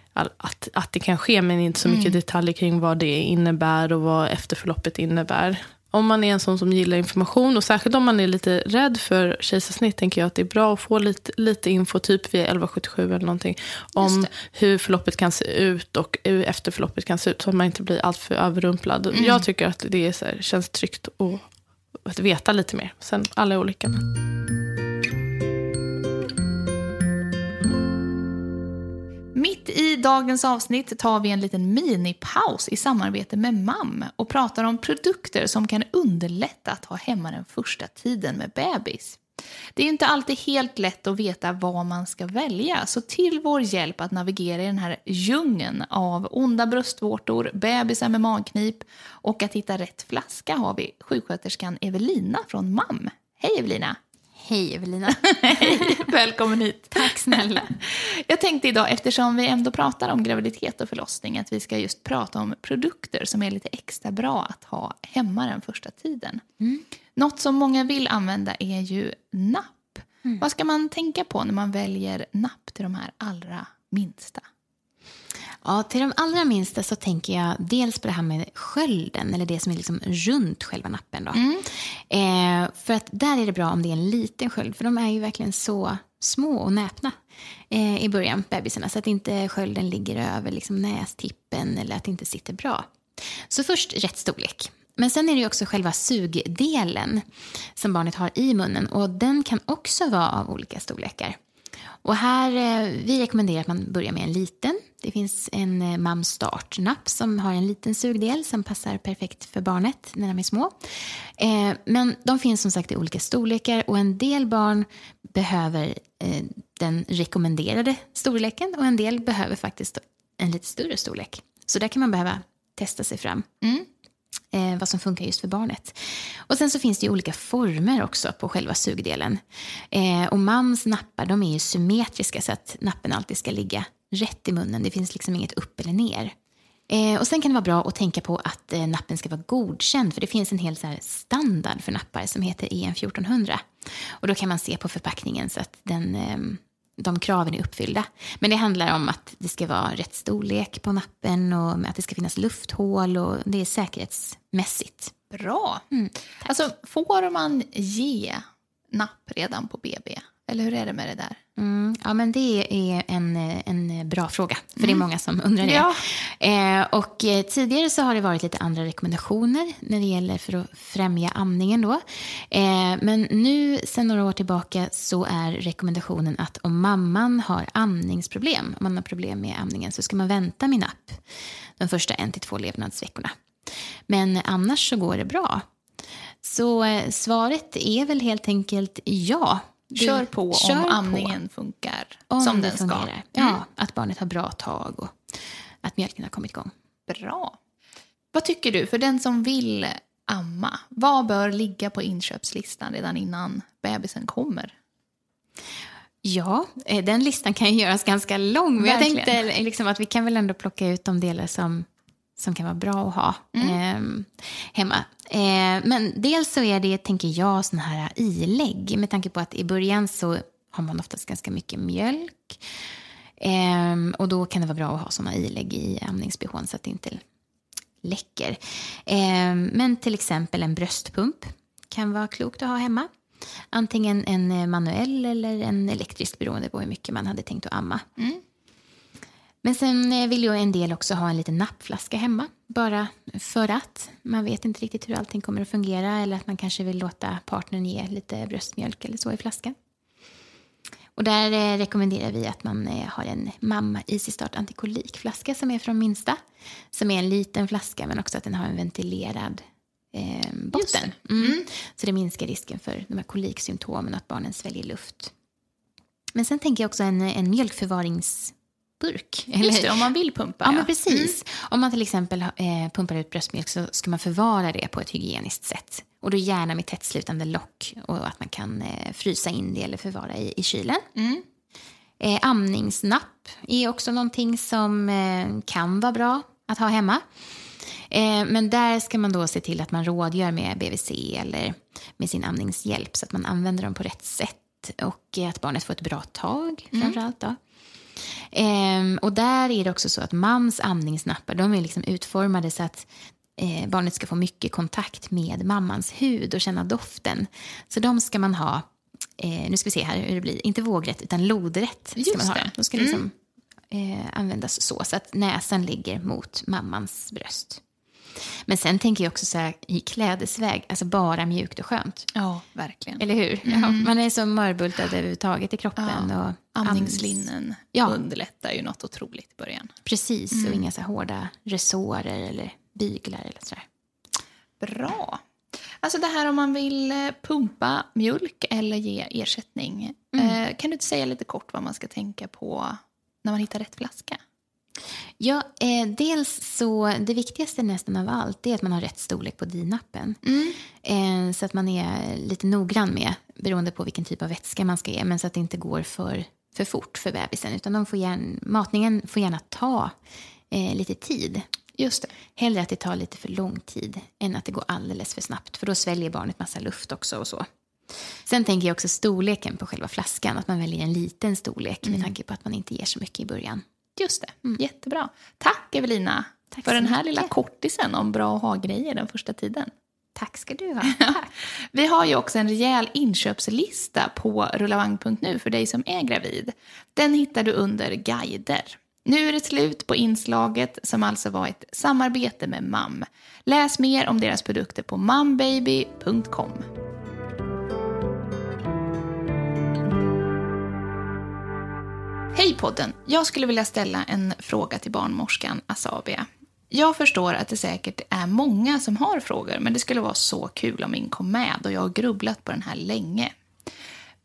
att, att det kan ske, men inte så mycket mm. detaljer kring vad det innebär och vad efterförloppet innebär. Om man är en sån som gillar information och särskilt om man är lite rädd för kejsarsnitt tänker jag att det är bra att få lite, lite info, typ via 1177 eller någonting, om hur förloppet kan se ut och hur efterförloppet kan se ut så att man inte blir alltför överrumplad. Mm. Jag tycker att det här, känns tryggt att, att veta lite mer. Sen alla är olika. I dagens avsnitt tar vi en liten minipaus i samarbete med MAM och pratar om produkter som kan underlätta att ha hemma den första tiden med bebis. Det är inte alltid helt lätt att veta vad man ska välja, så till vår hjälp att navigera i den här djungeln av onda bröstvårtor, bebisar med magknip och att hitta rätt flaska har vi sjuksköterskan Evelina från MAM. Hej Evelina! Hej Evelina. Hej, välkommen hit. Tack snälla. Jag tänkte idag, eftersom vi ändå pratar om graviditet och förlossning, att vi ska just prata om produkter som är lite extra bra att ha hemma den första tiden. Mm. Något som många vill använda är ju napp. Mm. Vad ska man tänka på när man väljer napp till de här allra minsta? Ja, till de allra minsta så tänker jag dels på det här med skölden, eller det som är liksom runt själva nappen. Då. Mm. För att där är det bra om det är en liten sköld, för de är ju verkligen så små och näpna eh, i början, bebisarna, så att inte skölden ligger över liksom nästippen eller att det inte sitter bra. Så först rätt storlek. Men sen är det också själva sugdelen som barnet har i munnen och den kan också vara av olika storlekar. Och här, eh, vi rekommenderar att man börjar med en liten. Det finns en eh, Mam Start-napp som har en liten sugdel som passar perfekt för barnet när de är små. Eh, men de finns som sagt i olika storlekar och en del barn behöver eh, den rekommenderade storleken och en del behöver faktiskt en lite större storlek. Så där kan man behöva testa sig fram. Mm eh, vad som funkar just för barnet. Och Sen så finns det ju olika former också på själva sugdelen. Eh, och mams nappar de är ju symmetriska så att nappen alltid ska ligga rätt i munnen. Det finns liksom inget upp eller ner. Eh, och Sen kan det vara bra att tänka på att eh, nappen ska vara godkänd för det finns en hel så standard för nappar som heter EN 1400. Och Då kan man se på förpackningen så att den ehm, de kraven är uppfyllda. Men det handlar om att det ska vara rätt storlek på nappen och att det ska finnas lufthål och det är säkerhetsmässigt. Bra. Mm, alltså, får man ge napp redan på BB? Eller hur är det med det där? Mm, ja, men det är en, en bra fråga, för det är många som undrar det. Ja. Eh, och eh, tidigare så har det varit lite andra rekommendationer när det gäller för att främja amningen. Då. Eh, men nu, sen några år tillbaka, så är rekommendationen att om mamman har amningsproblem, om man har problem med amningen, så ska man vänta med napp de första en till två levnadsveckorna. Men annars så går det bra. Så eh, svaret är väl helt enkelt ja. Kör på kör om på. amningen funkar Om som den ska. fungerar. Ja, att barnet har bra tag och att mjölken har kommit igång. Bra. Vad tycker du, för den som vill amma, vad bör ligga på inköpslistan redan innan bebisen kommer? Ja, eh, den listan kan ju göras ganska lång. Men jag tänkte liksom att vi kan väl ändå plocka ut de delar som, som kan vara bra att ha eh, hemma. Eh, men dels så är det, tänker jag, såna här ilägg. Med tanke på att i början så har man oftast ganska mycket mjölk. Eh, och då kan det vara bra att ha såna ilägg i amningsbehån så att det inte läcker. Eh, men till exempel en bröstpump kan vara klokt att ha hemma. Antingen en manuell eller en elektrisk beroende på hur mycket man hade tänkt att amma. Men sen eh, vill ju en del också ha en liten nappflaska hemma. Bara för att man vet inte riktigt hur allting kommer att fungera eller att man kanske vill låta partnern ge lite bröstmjölk eller så i flaskan. Och där eh, rekommenderar vi att man eh, har en Mamma Easy Start antikolikflaska som är från minsta. Som är en liten flaska men också att den har en ventilerad eh, botten. Mm. Så det minskar risken för de här koliksymptomen och att barnen sväljer luft. Men sen tänker jag också en, en mjölkförvaringsburk. Just det, om man vill pumpa. Ja, men precis. Om man till exempel eh, pumpar ut bröstmjölk så ska man förvara det på ett hygieniskt sätt. Och då gärna med tättslutande lock och att man kan eh, frysa in det eller förvara i, i kylen. Eh, amningsnapp är också någonting som eh, kan vara bra att ha hemma. Eh, men där ska man då se till att man rådgör med BVC eller med sin amningshjälp så att man använder dem på rätt sätt och att barnet får ett bra tag framför allt. Då. Ehm, och där är det också så att mams amningsnappar de är liksom utformade så att eh, barnet ska få mycket kontakt med mammans hud och känna doften. Så de ska man ha, eh, nu ska vi se här hur det blir, inte vågrätt utan lodrätt. Ska Just man ha det. De ska liksom eh, användas så, så att näsan ligger mot mammans bröst. Men sen tänker jag också så här i klädesväg, alltså bara mjukt och skönt. Ja, verkligen. Eller hur? Ja, man är så mörbultad överhuvudtaget i kroppen. Ja, Och Amningslinnen Ja. underlättar ju något otroligt i början. Precis, och inga så hårda resårer eller byglar eller sådär. Bra. Alltså det här om man vill eh, pumpa mjölk eller ge ersättning. Eh, kan du inte säga lite kort vad man ska tänka på när man hittar rätt flaska? Ja, eh, dels så, det viktigaste nästan av allt är att man har rätt storlek på dinappen. Eh, så att man är lite noggrann med, beroende på vilken typ av vätska man ska ge, men så att det inte går för, för fort för bebisen. Utan de får gärna, matningen får gärna ta eh, lite tid. Just det. Hellre att det tar lite för lång tid än att det går alldeles för snabbt. För då sväljer barnet massa luft också och så. Sen tänker jag också storleken på själva flaskan. Att man väljer en liten storlek med tanke på att man inte ger så mycket i början. Just det. Jättebra. Tack Evelina Tack för den här mycket. lilla kortisen om bra att ha-grejer den första tiden. Tack ska du ha. Vi har ju också en rejäl inköpslista på rullavagn.nu för dig som är gravid. Den hittar du under guider. Nu är det slut på inslaget som alltså var ett samarbete med MAM. Läs mer om deras produkter på mambaby.com. Hej podden! Jag skulle vilja ställa en fråga till barnmorskan Asabia. Jag förstår att det säkert är många som har frågor, men det skulle vara så kul om min kom med och jag har grubblat på den här länge.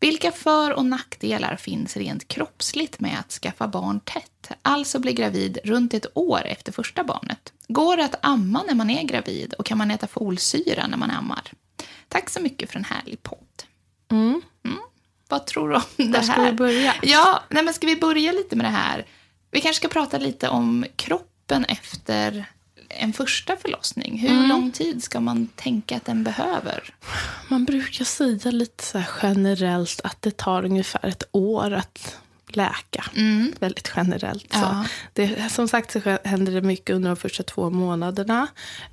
Vilka för och nackdelar finns rent kroppsligt med att skaffa barn tätt? Alltså bli gravid runt ett år efter första barnet. Går det att amma när man är gravid och kan man äta folsyra när man ammar? Tack så mycket för en härlig podd. Mm. Vad tror du om det Var här? ska vi börja? Ja, nej men ska vi börja lite med det här? Vi kanske ska prata lite om kroppen efter en första förlossning. Hur Mm. lång tid ska man tänka att den behöver? Man brukar säga lite så generellt att det tar ungefär ett år att läka. Mm. Väldigt generellt. Så. Ja. Det, som sagt så händer det mycket under de första två månaderna.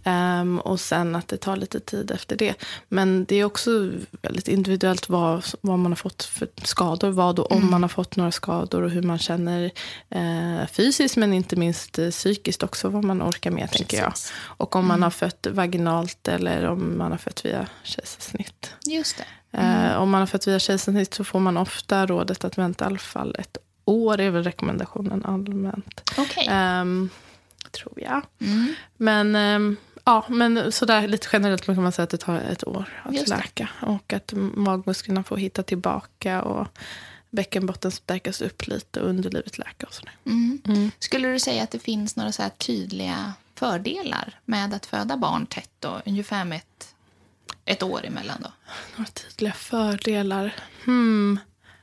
ehm, och sen att det tar lite tid efter det. Men det är också väldigt individuellt vad, vad man har fått för skador. Vad och om Mm. man har fått några skador och hur man känner eh, fysiskt men inte minst eh, psykiskt också. Vad man orkar med tänker jag. Precis. Och om man Mm. har fött vaginalt eller om man har fött via kejsarsnitt. Just det. Eh, om man har fött via kejsarsnitt så får man ofta rådet att vänta i alla fall ett år. är väl rekommendationen allmänt. Okej. Ehm, tror jag. Mm. Men, ehm, ja, men sådär lite generellt kan man säga att det tar ett år att Just det. läka. Och att magmusklerna får hitta tillbaka och bäckenbotten stärkas upp lite och underlivet läka och sådär. Mm. Skulle du säga att det finns några så tydliga fördelar med att föda barn tätt då, ungefär med ett, ett år emellan då? Några tydliga fördelar? Hmm.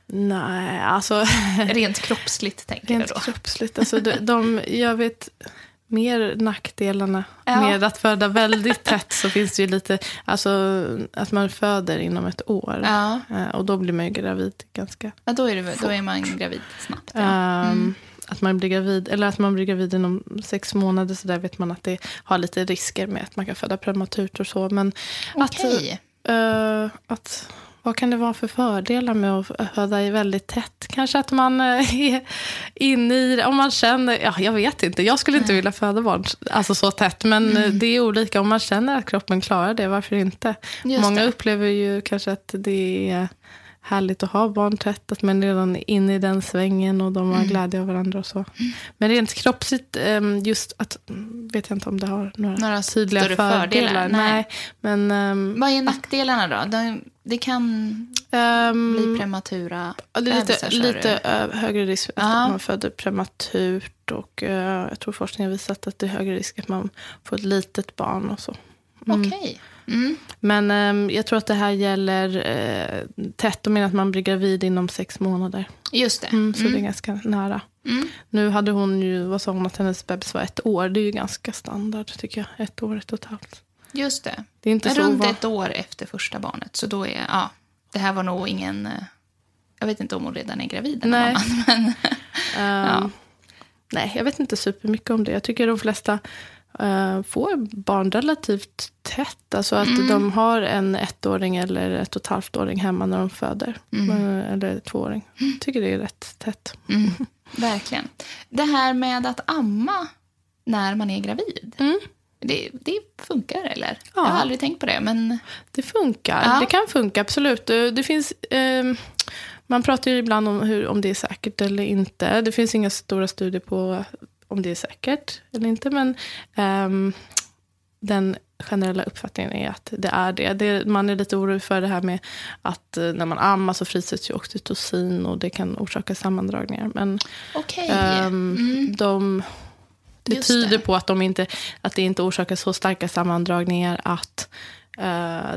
Nej, alltså... Rent kroppsligt tänker Rent då. kroppsligt. Alltså de, de, jag vet mer nackdelarna Ja. med att föda väldigt tätt. Så finns det ju lite, alltså att man föder inom ett år. Ja. Eh, Och då blir man ju gravid ganska Ja, då, är det, då är man gravid snabbt. Ja. Ehm, Att man blir gravid, eller att man blir gravid inom sex månader, så där vet man att det har lite risker med att man kan föda prematurt och så. Men Okej. att, eh, att, vad kan det vara för fördelar med att föda i väldigt tätt? Kanske att man eh, är inne i det, om man känner, ja jag vet inte, jag skulle inte vilja föda barn alltså så tätt, men Mm. eh, det är olika. Om man känner att kroppen klarar det, varför inte? Just Många det. upplever ju kanske att det är härligt att ha barn tätt, att man redan är inne i den svängen och de Mm. har glädje av varandra och så. Men rent kroppsligt, ehm, just att, mm, vet jag inte om det har några, Några tydliga fördelar. fördelar, nej. Nej, men ehm, Vad är nackdelarna då? De, det kan ehm, bli prematura lite, lite ö- högre risk att man föder prematurt och eh, jag tror forskningen har visat att det är högre risk att man får ett litet barn och så. Mm. Okej. Mm. Men ehm, jag tror att det här gäller eh, tätt och menar att man blir gravid inom sex månader. Just det. Mm, så Mm. det är ganska nära. Mm. Nu hade hon ju, vad sa hon, att hennes bebis var ett år. Det är ju ganska standard tycker jag. Ett år, ett och ett halvt. Just det. Det är inte Men så runt va- ett år efter första barnet. Så då är, ja, det här var nog ingen... eh, Jag vet inte om hon redan är gravid, här Nej. mamman, men Ehm, Ja. Nej, jag vet inte supermycket om det. Jag tycker de flesta eh, får barn relativt tätt. Alltså att Mm. de har en ettåring eller ett och ett halvt åring hemma när de föder. Mm. Eh, Eller tvååring. Jag tycker det är rätt tätt. mm, verkligen. Det här med att amma när man är gravid. Mm. Det, det funkar, eller? Ja. Jag har aldrig tänkt på det, men... Det funkar. Ja. Det kan funka, absolut. Det, det finns... ehm, man pratar ju ibland om, hur, om det är säkert eller inte. Det finns inga stora studier på om det är säkert eller inte. Men ehm, den generella uppfattningen är att det är det. det. Man är lite orolig för det här med att eh, när man ammar så frisätts ju oxytocin och det kan orsaka sammandragningar. Men Okej. ehm, Mm. de, det Just tyder det. på att, de inte, att det inte orsakar så starka sammandragningar att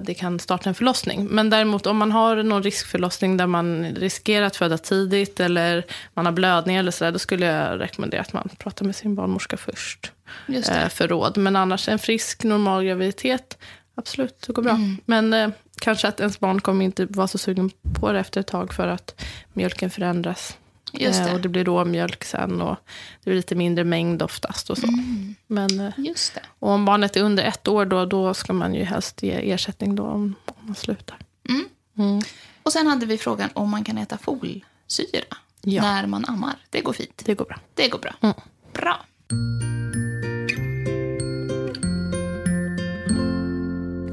det kan starta en förlossning. Men däremot om man har någon riskförlossning där man riskerar att föda tidigt eller man har blödning eller sådär, då skulle jag rekommendera att man pratar med sin barnmorska först eh, för råd. Men annars en frisk normal graviditet, absolut, det går bra. Mm. Men eh, kanske att ens barn kommer inte vara så sugen på det efter ett tag för att mjölken förändras. Just Eh, det. och det blir råmjölk sen och det blir lite mindre mängd oftast och så. Mm. Men eh, Just det. och om barnet är under ett år då, då ska man ju helst ge ersättning då om, om man slutar. Mm. Mm. Och sen hade vi frågan om man kan äta folsyra Ja. när man ammar. Det går fint. Det går bra. Det går bra. Mm. Bra.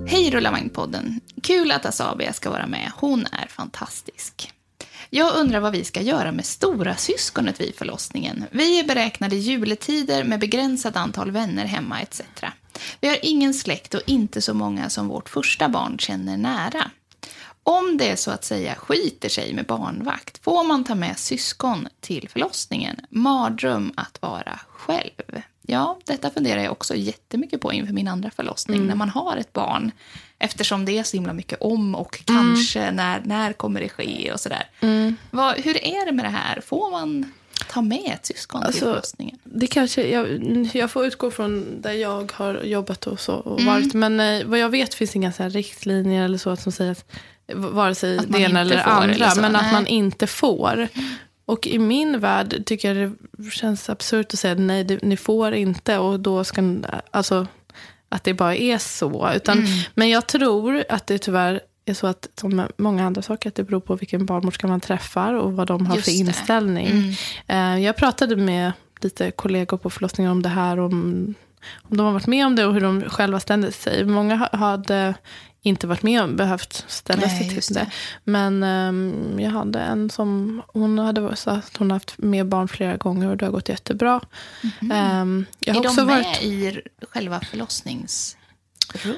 Hej Rullavagnpodden. Kul att Asabia ska vara med. Hon är fantastisk. Jag undrar vad vi ska göra med stora syskonet vid förlossningen. Vi är beräknade juletider med begränsat antal vänner hemma etc. Vi har ingen släkt och inte så många som vårt första barn känner nära. Om det så att säga skiter sig med barnvakt får man ta med syskon till förlossningen. Mardröm att vara själv. Ja, detta funderar jag också jättemycket på inför min andra förlossning när man har ett barn. Eftersom det är så himla mycket om och kanske när, när kommer det ske och sådär. Vad, hur är det med det här? Får man ta med ett syskon till Alltså, förlossningen? Det kanske, jag, jag får utgå från där jag har jobbat och så och varit. Men eh, vad jag vet finns inga så här riktlinjer eller så som säger att vare sig Att det ena eller det andra. eller så, men att nej. man inte får. Och i min värld tycker jag det känns absurt att säga nej, det, ni får inte. Och då ska, alltså, att det bara är så. Utan, mm. Men jag tror att det tyvärr är så att som många andra saker, att det beror på vilken barnmorska man träffar och vad de har Just för inställning. Mm. Eh, jag pratade med lite kollegor på förlossningen om det här, om, om de har varit med om det och hur de själva ställde sig. Många hade inte varit med och behövt ställa sig till det. det. Men um, jag hade en som hon hade sagt hon haft med barn flera gånger och det har gått jättebra. Mm. Um, jag har är också de med varit... i själva förlossnings...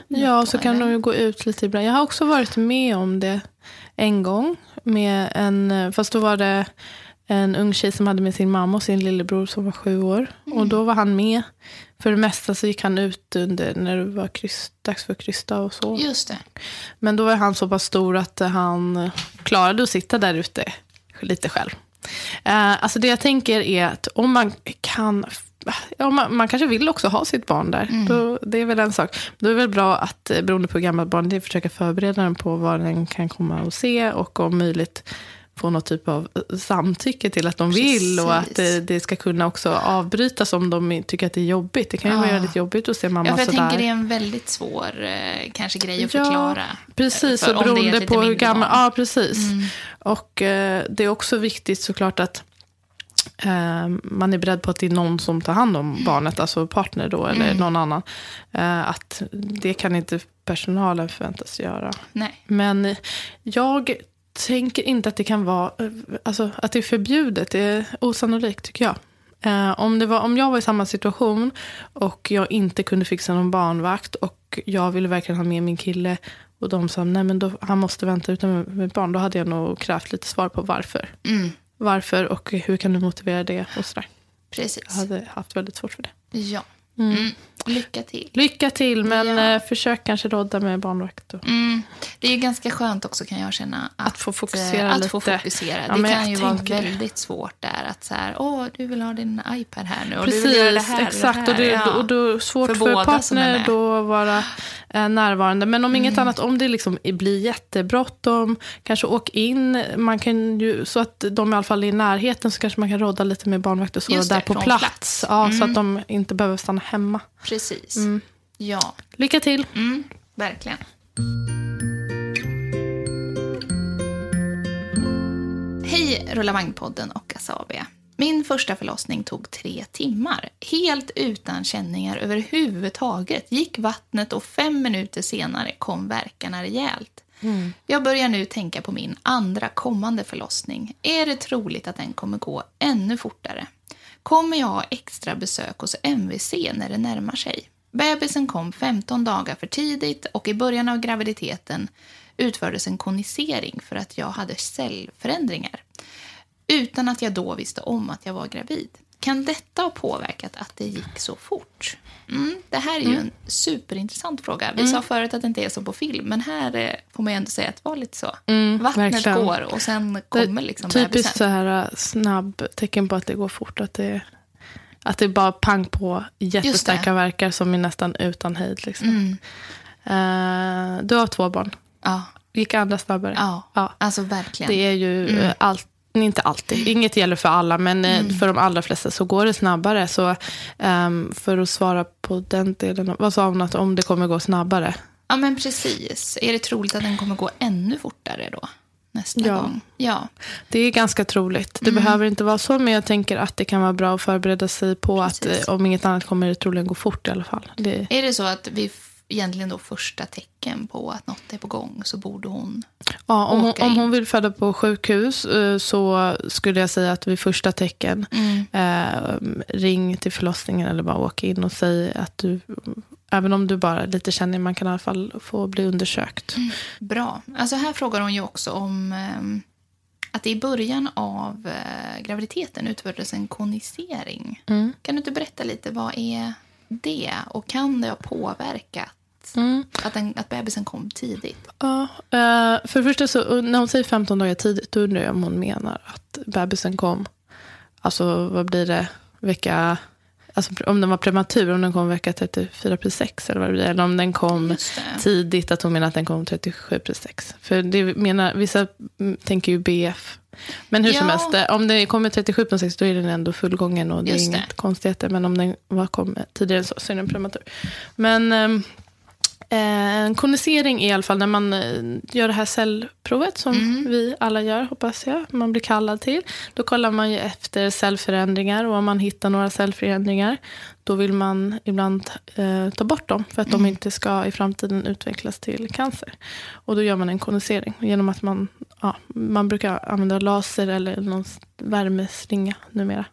Ja, så kan de ju gå ut lite ibland. Jag har också varit med om det en gång. Med en, fast då var det en ung tjej som hade med sin mamma och sin lillebror som var sju år. Mm. Och då var han med. För det mesta så gick han ut under när det var kryss, dags för krysta och så. Just det. Men då var han så pass stor att han klarade att sitta där ute lite själv. Uh, alltså det jag tänker är att om man kan Ja, man, man, kanske vill också ha sitt barn där. Mm. Då, det är väl en sak. Då är det väl bra att, eh, beroende på hur gammalt barn det är, försöka förbereda den på vad den kan komma och se. Och om möjligt få något typ av eh, samtycke till att de Precis. vill. Och att det, det, ska kunna också avbrytas om de tycker att det är jobbigt. Det kan ju ja. vara väldigt jobbigt att se mamma ja, för jag sådär. tänker det är en väldigt svår eh, kanske grej att ja, förklara. Precis, för, och beroende på hur gammal... Ja, precis. Mm. Och eh, det är också viktigt såklart att eh, man är beredd på att det är någon som tar hand om mm. barnet, alltså partner då, eller mm. någon annan. Eh, att det kan inte personalen förväntas göra. Nej. Men jag tänker inte att det kan vara, alltså att det är förbjudet. Det är osannolikt tycker jag. Eh, om, det var, om jag var i samma situation och jag inte kunde fixa någon barnvakt och jag ville verkligen ha med min kille och de sa nej men då, han måste vänta utan med barn. Då hade jag nog krävt lite svar på varför. Mm. Varför och hur kan du motivera det och sådär. Precis. Jag hade haft väldigt svårt för det. Ja. Mm. Mm. Lycka till. Lycka till, men ja. Eh, försök kanske råda med barnvakt. Mm. Det är ganska skönt också kan jag känna. Att, att få fokusera att lite. Få fokusera. Ja, det kan ju vara väldigt svårt där. Att så här, åh, du vill ha din iPad här nu. Och Precis, du vill göra det här, exakt. Det här. Och, det, ja. och då svårt för, för partner då att vara eh, närvarande. Men om mm. inget annat, om det liksom blir jättebråttom, kanske åk in. Man kan ju, så att de i alla fall är i närheten så kanske man kan råda lite med barnvakt och så Just där på plats. plats. Ja, Så att mm. de inte behöver stanna hemma. Precis. Mm. Ja. Lycka till. Mm, verkligen. Hej Rulla Vagnpodden och Asabia. Min första förlossning tog tre timmar. Helt utan känningar överhuvudtaget gick vattnet och fem minuter senare kom verkarna rejält. Mm. Jag börjar nu tänka på min andra kommande förlossning. Är det troligt att den kommer gå ännu fortare? Kommer jag ha extra besök hos MVC när det närmar sig? Bebisen kom 15 dagar för tidigt och i början av graviditeten utfördes en konisering för att jag hade cellförändringar utan att jag då visste om att jag var gravid. Kan detta ha påverkat att det gick så fort? Mm, det här är ju mm. en superintressant fråga. Vi mm. sa förut att det inte är så på film, men här eh, får man ju ändå säga att det var lite så. Mm, Vattnet verkligen. går och sen kommer liksom bebisen. Typiskt så här eh, snabb tecken på att det går fort. Att det, att det bara pang på jättestarka verkar som är nästan utan hejd. Liksom. Uh, du har två barn. Ja. Gick andra snabbare? Ja, ja. alltså verkligen. Det är ju mm. allt inte alltid, inget gäller för alla, men eh, mm. för de allra flesta så går det snabbare. Så um, för att svara på den delen, vad sa hon att om det kommer gå snabbare? Ja men precis. Är det troligt att den kommer gå ännu fortare då? Nästa ja. gång? Ja. Det är ganska troligt. Det mm. behöver inte vara så, men jag tänker att det kan vara bra att förbereda sig på precis. att eh, om inget annat kommer det troligen gå fort i alla fall. Det... Är det så att vi egentligen då första tecken på att något är på gång så borde hon Ja, om hon, om hon vill föda på sjukhus eh, så skulle jag säga att vid första tecken mm. eh, ring till förlossningen eller bara åka in och säg att du Även om du bara lite känner, man kan i alla fall få bli undersökt. Mm. Bra. Alltså här frågar hon ju också om eh, att det i början av eh, graviditeten utfördes en konisering. Mm. Kan du inte berätta lite, vad är det? Och kan det ha påverkat Mm. Att, den, att bebisen kom tidigt. Ja, uh, för det första så när hon säger 15 dagar tidigt, då undrar jag om hon menar att bebisen kom, alltså vad blir det, vecka alltså, om den var prematur, om den kom vecka 34 plus 6 eller vad det blir. Eller om den kom tidigt, att hon menar att den kom 37 plus 6. För det menar, vissa mm, tänker ju BF. Men hur som Ja. helst, eh, om den kommer 37 plus 6 då är den ändå fullgången och det är Just det. inget konstigheter. Men om den var, kom tidigare så, så är den prematur. Men ehm, eh, en konisering är i alla fall när man eh, gör det här cellprovet som Mm. vi alla gör, hoppas jag. Man blir kallad till. Då kollar man ju efter cellförändringar och om man hittar några cellförändringar då vill man ibland eh, ta bort dem för att Mm. de inte ska i framtiden utvecklas till cancer. Och då gör man en konisering genom att man, ja, man brukar använda laser eller någon värmeslinga numera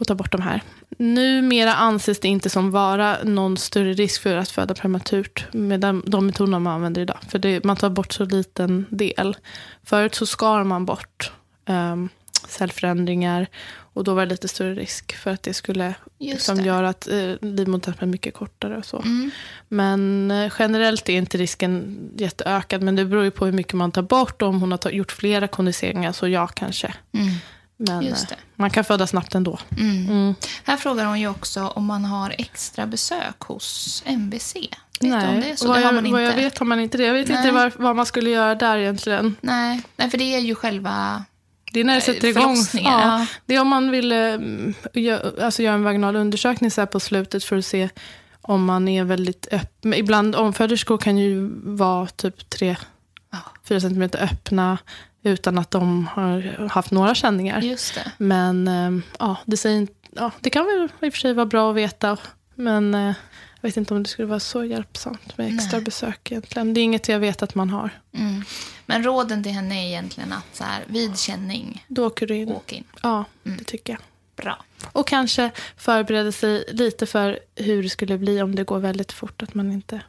och ta bort de här. Numera anses det inte som vara någon större risk för att föda prematurt med de, de metoderna man använder idag. För det, man tar bort så liten del. Förut så skar man bort um, cellförändringar och då var det lite större risk för att det skulle liksom det. göra att eh, livmodern blir mycket kortare och så. Mm. Men eh, generellt är inte risken jätteökad. Men det beror ju på hur mycket man tar bort. Om hon har ta- gjort flera kondenseringar så ja, kanske. Mm. Men Just det. man kan föda snabbt ändå. Mm. Mm. Här frågar hon ju också om man har extra besök hos MVC. Vet du om Nej, det? Så vad, det har jag, man inte. vad jag vet har man inte det. Jag vet Nej. inte vad, vad man skulle göra där egentligen. Nej. Nej, för det är ju själva... Det är när det Eh, sätter igång. Ja, ja. Det är om man vill eh, alltså göra en vaginal undersökning så på slutet för att se om man är väldigt öppen. Ibland omföderskor kan ju vara typ 3-4 centimeter öppna utan att de har haft några känningar. Just det. Men eh, ja, det, säger, ja, det kan väl i och för sig vara bra att veta. Men eh, jag vet inte om det skulle vara så hjälpsamt med extra Nej. besök egentligen. Det är inget jag vet att man har. Mm. Men råden till henne är egentligen att så här, vid känning, Då åker du in. åk in. Ja, det tycker jag. Bra. Och kanske förbereda sig lite för hur det skulle bli om det går väldigt fort. Att man inte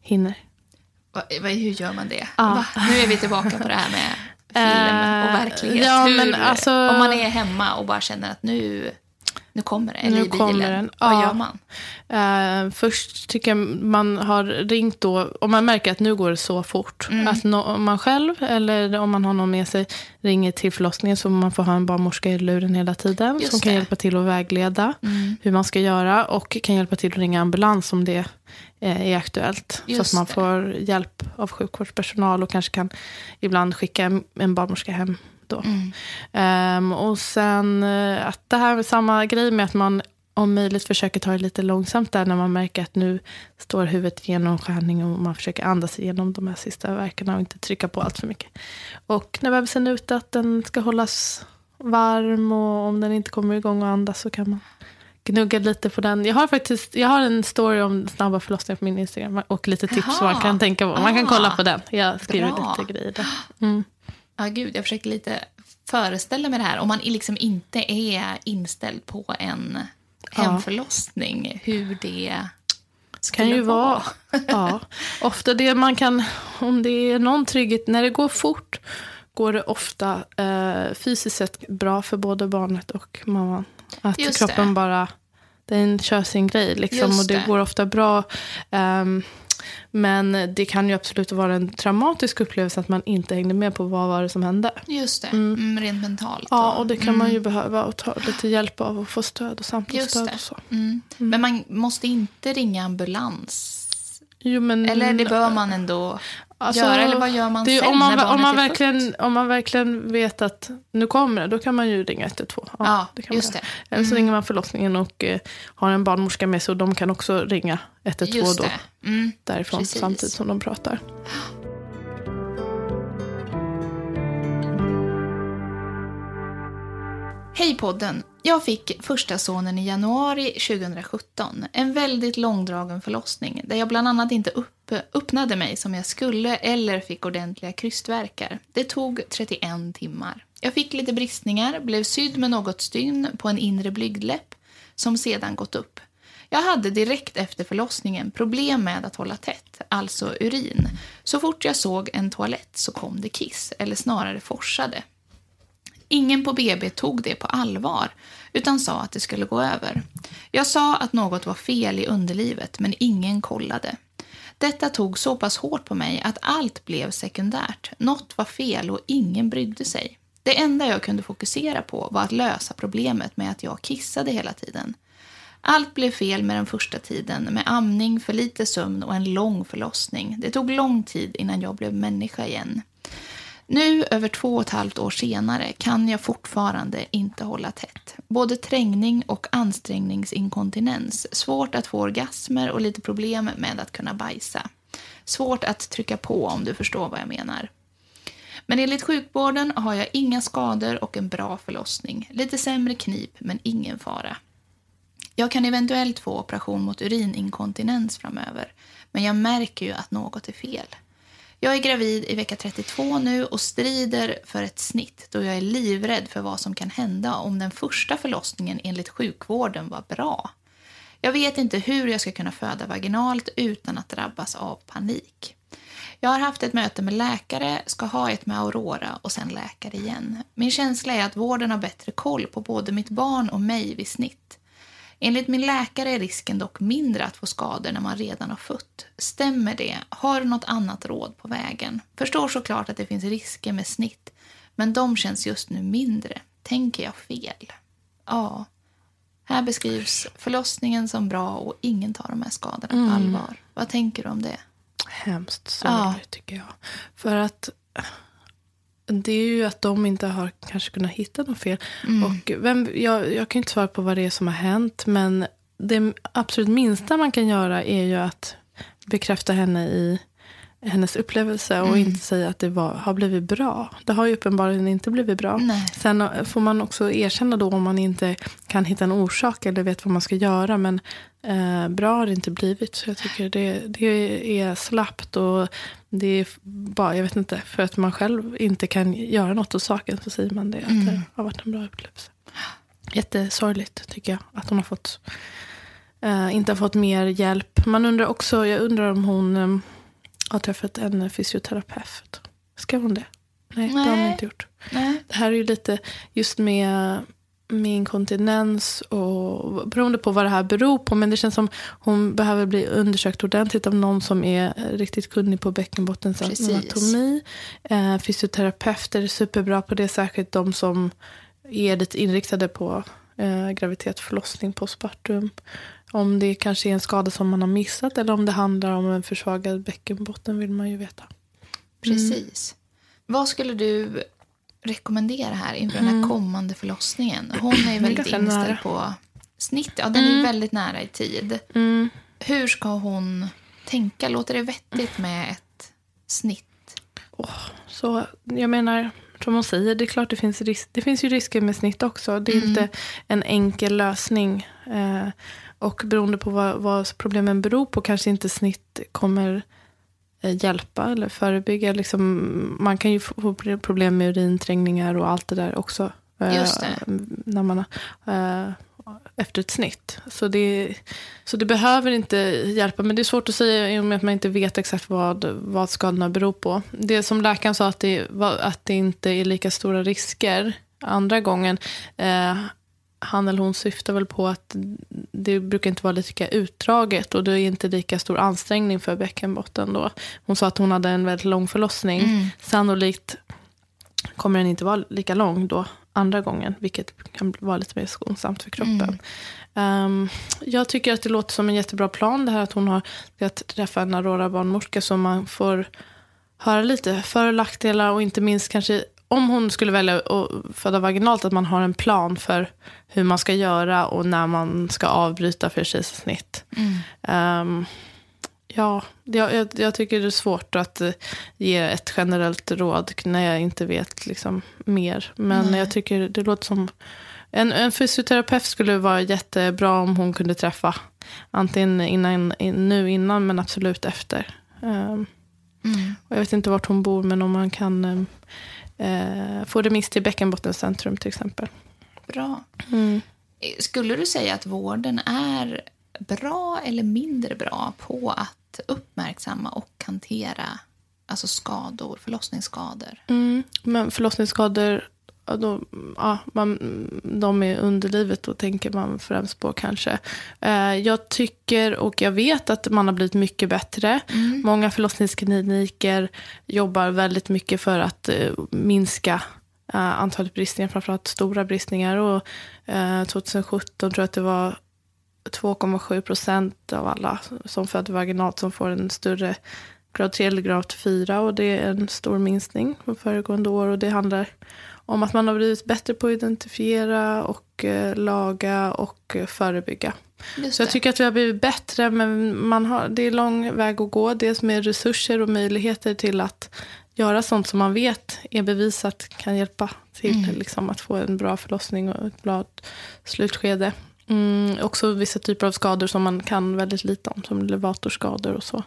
hinner. Va, va, hur gör man det? Ja. Nu är vi tillbaka på det här med film och Eh, verklighet. ja, hur, alltså- Om man är hemma och bara känner att nu, nu kommer det, eller Nu i bilen. kommer den. Vad Ja. gör man? Eh, först tycker jag man har ringt då, om man märker att nu går det så fort. Mm. Att nå, om man själv eller om man har någon med sig ringer till förlossningen så man får ha en barnmorska i luren hela tiden. Just som kan det. hjälpa till att vägleda Mm. hur man ska göra. Och kan hjälpa till att ringa ambulans om det eh, är aktuellt. så Just att man får hjälp av sjukvårdspersonal och kanske kan ibland skicka en barnmorska hem. Då. Mm. Ehm, och sen eh, att det här är samma grej med att man om möjligt försöker ta det lite långsamt där när man märker att nu står huvudet genom skärning och man försöker andas igenom de här sista verkarna och inte trycka på allt för mycket. Och när bebisen är ute att den ska hållas varm och om den inte kommer igång och andas så kan man gnugga lite på den. Jag har faktiskt jag har en story om snabba förlossningar på min Instagram och lite tips som man kan tänka på. Man kan Ah. kolla på den. Jag skriver Bra. lite grejer där. Mm. Ja, gud, jag försöker lite föreställa mig det här. Om man liksom inte är inställd på en hemförlossning, hur det skulle kan ju vara. Ja, ofta det man kan, om det är någon trygghet, när det går fort går det ofta eh, fysiskt sett bra för både barnet och mamman. Att Just kroppen det. bara, den kör sin grej liksom Just och det, det. går ofta bra. Ehm, men det kan ju absolut vara en traumatisk upplevelse att man inte hängde med på vad var det som hände. Just det, mm. rent mentalt. Ja, och det kan man ju Mm. behöva och ta lite hjälp av och få stöd och samtalsstöd och så. Mm. Men man måste inte ringa ambulans. Jo, men, Eller det bör man ändå Alltså, göra. Eller vad gör man det sen om man, när om, man verkligen, om man verkligen vet att nu kommer det, då kan man ju ringa 112. Ja, Ja, det kan just man. det. Eller så Mm. ringer man förlossningen och eh, har en barnmorska med sig och de kan också ringa 112 Just då. Mm. därifrån Precis. samtidigt som de pratar. Hej podden! Jag fick första sonen i januari 2017. En väldigt långdragen förlossning där jag bland annat inte upp, öppnade mig som jag skulle eller fick ordentliga krystvärkar. Det tog 31 timmar. Jag fick lite bristningar, blev sydd med något stygn på en inre blygdläpp som sedan gått upp. Jag hade direkt efter förlossningen problem med att hålla tätt, alltså urin. Så fort jag såg en toalett så kom det kiss, eller snarare forsade. Ingen på BB tog det på allvar, utan sa att det skulle gå över. Jag sa att något var fel i underlivet, men ingen kollade. Detta tog så pass hårt på mig att allt blev sekundärt. Något var fel och ingen brydde sig. Det enda jag kunde fokusera på var att lösa problemet med att jag kissade hela tiden. Allt blev fel med den första tiden med amning, för lite sömn och en lång förlossning. Det tog lång tid innan jag blev människa igen. Nu, över två och ett halvt år senare, kan jag fortfarande inte hålla tätt. Både trängning och ansträngningsinkontinens, svårt att få orgasmer och lite problem med att kunna bajsa. Svårt att trycka på om du förstår vad jag menar. Men enligt sjukvården har jag inga skador och en bra förlossning. Lite sämre knip, men ingen fara. Jag kan eventuellt få operation mot urininkontinens framöver, men jag märker ju att något är fel. Jag är gravid i vecka 32 nu och strider för ett snitt då jag är livrädd för vad som kan hända om den första förlossningen enligt sjukvården var bra. Jag vet inte hur jag ska kunna föda vaginalt utan att drabbas av panik. Jag har haft ett möte med läkare, ska ha ett med Aurora och sen läkare igen. Min känsla är att vården har bättre koll på både mitt barn och mig vid snitt. Enligt min läkare är risken dock mindre att få skador när man redan har fött. Stämmer det? Har du något annat råd på vägen? Förstår såklart att det finns risker med snitt, men de känns just nu mindre. Tänker jag fel? Ja. Här beskrivs förlossningen som bra och ingen tar de här skadorna på Mm. allvar. Vad tänker du om det? Hemskt sorgligt tycker jag. För att det är ju att de inte har kanske kunnat hitta något fel. Mm. Och vem, jag, jag kan inte svara på vad det är som har hänt. Men det absolut minsta man kan göra är ju att bekräfta henne i hennes upplevelse och Mm. inte säga att det var, har blivit bra. Det har ju uppenbarligen inte blivit bra. Nej. Sen får man också erkänna då om man inte kan hitta en orsak eller vet vad man ska göra. Men eh, bra har det inte blivit. Så jag tycker det, det är slappt och det är bara, jag vet inte, för att man själv inte kan göra något åt saken så säger man det. Att Mm. det har varit en bra upplevelse. Jättesorgligt tycker jag att hon har fått eh, inte har fått mer hjälp. Man undrar också, jag undrar om hon eh, har träffat en fysioterapeut. Skrev hon det? Nej, det har hon Nej. inte gjort. Nej. Det här är ju lite just med, med inkontinens och beroende på vad det här beror på. Men det känns som hon behöver bli undersökt ordentligt av någon som är riktigt kunnig på bäckenbottens Precis. anatomi. Eh, fysioterapeuter är superbra på det, särskilt de som är lite inriktade på eh, graviditet, förlossning, postpartum. Om det kanske är en skada som man har missat eller om det handlar om en försvagad bäckenbotten vill man ju veta. Precis. Vad skulle du rekommendera här inför den här kommande förlossningen? Hon är ju Mm. är väldigt ganska inställd nära. på snitt. Ja, den är väldigt nära i tid. Mm. Hur ska hon tänka? Låter det vettigt med ett snitt? Så jag menar, som hon säger, det är klart det finns, risk, det finns ju risker med snitt också. Det är Mm. inte en enkel lösning. Eh, och beroende på vad, vad problemen beror på kanske inte snitt kommer hjälpa eller förebygga. Liksom, man kan ju få problem med urinträngningar och allt det där också. eh, Just det. När man, eh, efter ett snitt. Så det, så det behöver inte hjälpa. Men det är svårt att säga i och med att man inte vet exakt vad, vad skadorna beror på. Det som läkaren sa att det, att det inte är lika stora risker andra gången. Eh, han eller hon syftar väl på att det brukar inte vara lika utdraget och det är inte lika stor ansträngning för bäckenbotten då. Hon sa att hon hade en väldigt lång förlossning. Mm. Sannolikt kommer den inte vara lika lång då andra gången, vilket kan vara lite mer skonsamt för kroppen. Ehm, jag tycker att det låter som en jättebra plan det här att hon har att träffa en Aurora barnmorska så man får höra lite för och nackdelar och inte minst kanske om hon skulle välja att föda vaginalt att man har en plan för hur man ska göra och när man ska avbryta för kejsarsnitt. Ehm, ja, jag, jag, tycker det är svårt att eh, ge ett generellt råd när jag inte vet liksom, mer. Men jag tycker det låter som... En, en fysioterapeut skulle vara jättebra om hon kunde träffa. Antingen innan, in, nu innan, men absolut efter. Ehm, och jag vet inte vart hon bor, men om man kan ehm, eh, få remiss till bäckenbottencentrum till exempel. Bra. Mm. Skulle du säga att vården är bra eller mindre bra på att uppmärksamma och hantera alltså skador, förlossningsskador? Mm, men förlossningsskador, ja, då, ja, man, de är underlivet, då tänker man främst på kanske. Eh, jag tycker och jag vet att man har blivit mycket bättre. Många förlossningskliniker jobbar väldigt mycket för att eh, minska eh, antalet bristningar, framförallt stora bristningar. Och, eh, 2017 tror jag att det var 2,7 procent av alla som föder vaginalt som får en större grad 3 eller grad 4 och det är en stor minskning från föregående år och det handlar om att man har blivit bättre på att identifiera och eh, laga och eh, förebygga. Just Så jag det. tycker att vi har blivit bättre, men man har, det är lång väg att gå. Dels med resurser och möjligheter till att göra sånt som man vet är bevisat kan hjälpa till liksom, att få en bra förlossning och ett bra slutskede. Mm, också vissa typer av skador som man kan väldigt lite om, som levatorskador och så,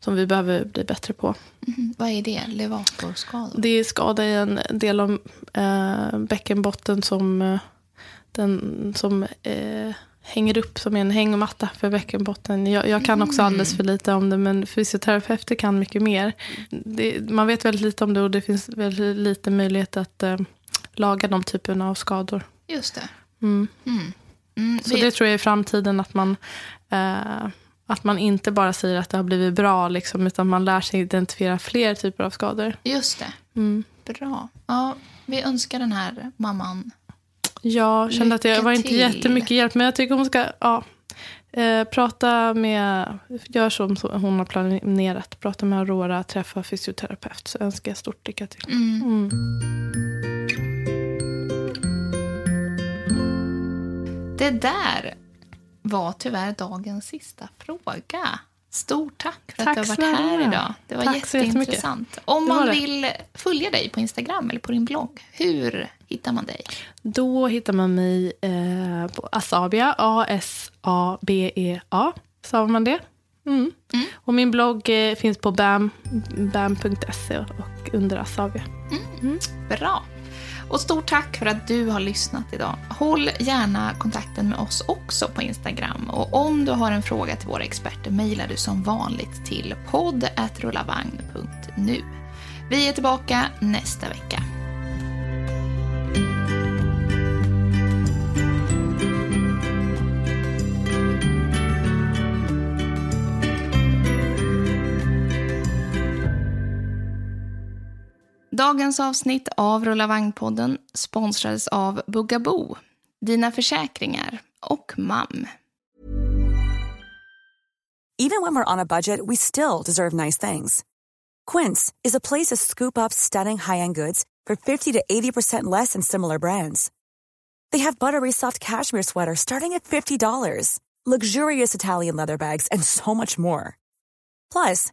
som vi behöver bli bättre på. Mhm. Vad är det? Levatorskador? Det är skada i en del av eh, bäckenbotten som, eh, den, som eh, hänger upp som en hängmatta för bäckenbotten. Jag, jag kan också alldeles för lite om det, men fysioterapeuter kan mycket mer. Det, man vet väldigt lite om det och det finns väldigt lite möjlighet att eh, laga de typerna av skador. Just det. Mm. Mm. Mm, Så vi- det tror jag är framtiden, att man, eh, att man inte bara säger att det har blivit bra, liksom, utan man lär sig identifiera fler typer av skador. Just det. Mm. Bra. Ja, vi önskar den här mamman Jag kände att Lycka var inte till. jättemycket hjälp, men jag tycker hon ska ja, eh, prata med, gör som hon har planerat, prata med Aurora, träffa fysioterapeut, så önskar jag stort lycka till. Mm. Det där var tyvärr dagens sista fråga. Stort tack för Tack att du har varit här idag. Det var Tack jätteintressant. Om man vill följa dig på Instagram eller på din blogg, hur hittar man dig? Då hittar man mig eh, på Asabia, A-S-A-B-E-A, sa man det. Mm. Och min blogg eh, finns på bam, bam.se och under Asabia. Bra. Och stort tack för att du har lyssnat idag. Håll gärna kontakten med oss också på Instagram. Och om du har en fråga till våra experter mejlar du som vanligt till podd.rullavagn.nu. Vi är tillbaka nästa vecka. Dagens avsnitt av Rulla vagn-podden sponsrades av Bugaboo, Dina Försäkringar och MAM. Even when we're on a budget, we still deserve nice things. Quince is a place to scoop up stunning high-end goods for 50 to 80% less than similar brands. They have buttery soft cashmere sweaters starting at $50, luxurious Italian leather bags, and so much more. Plus,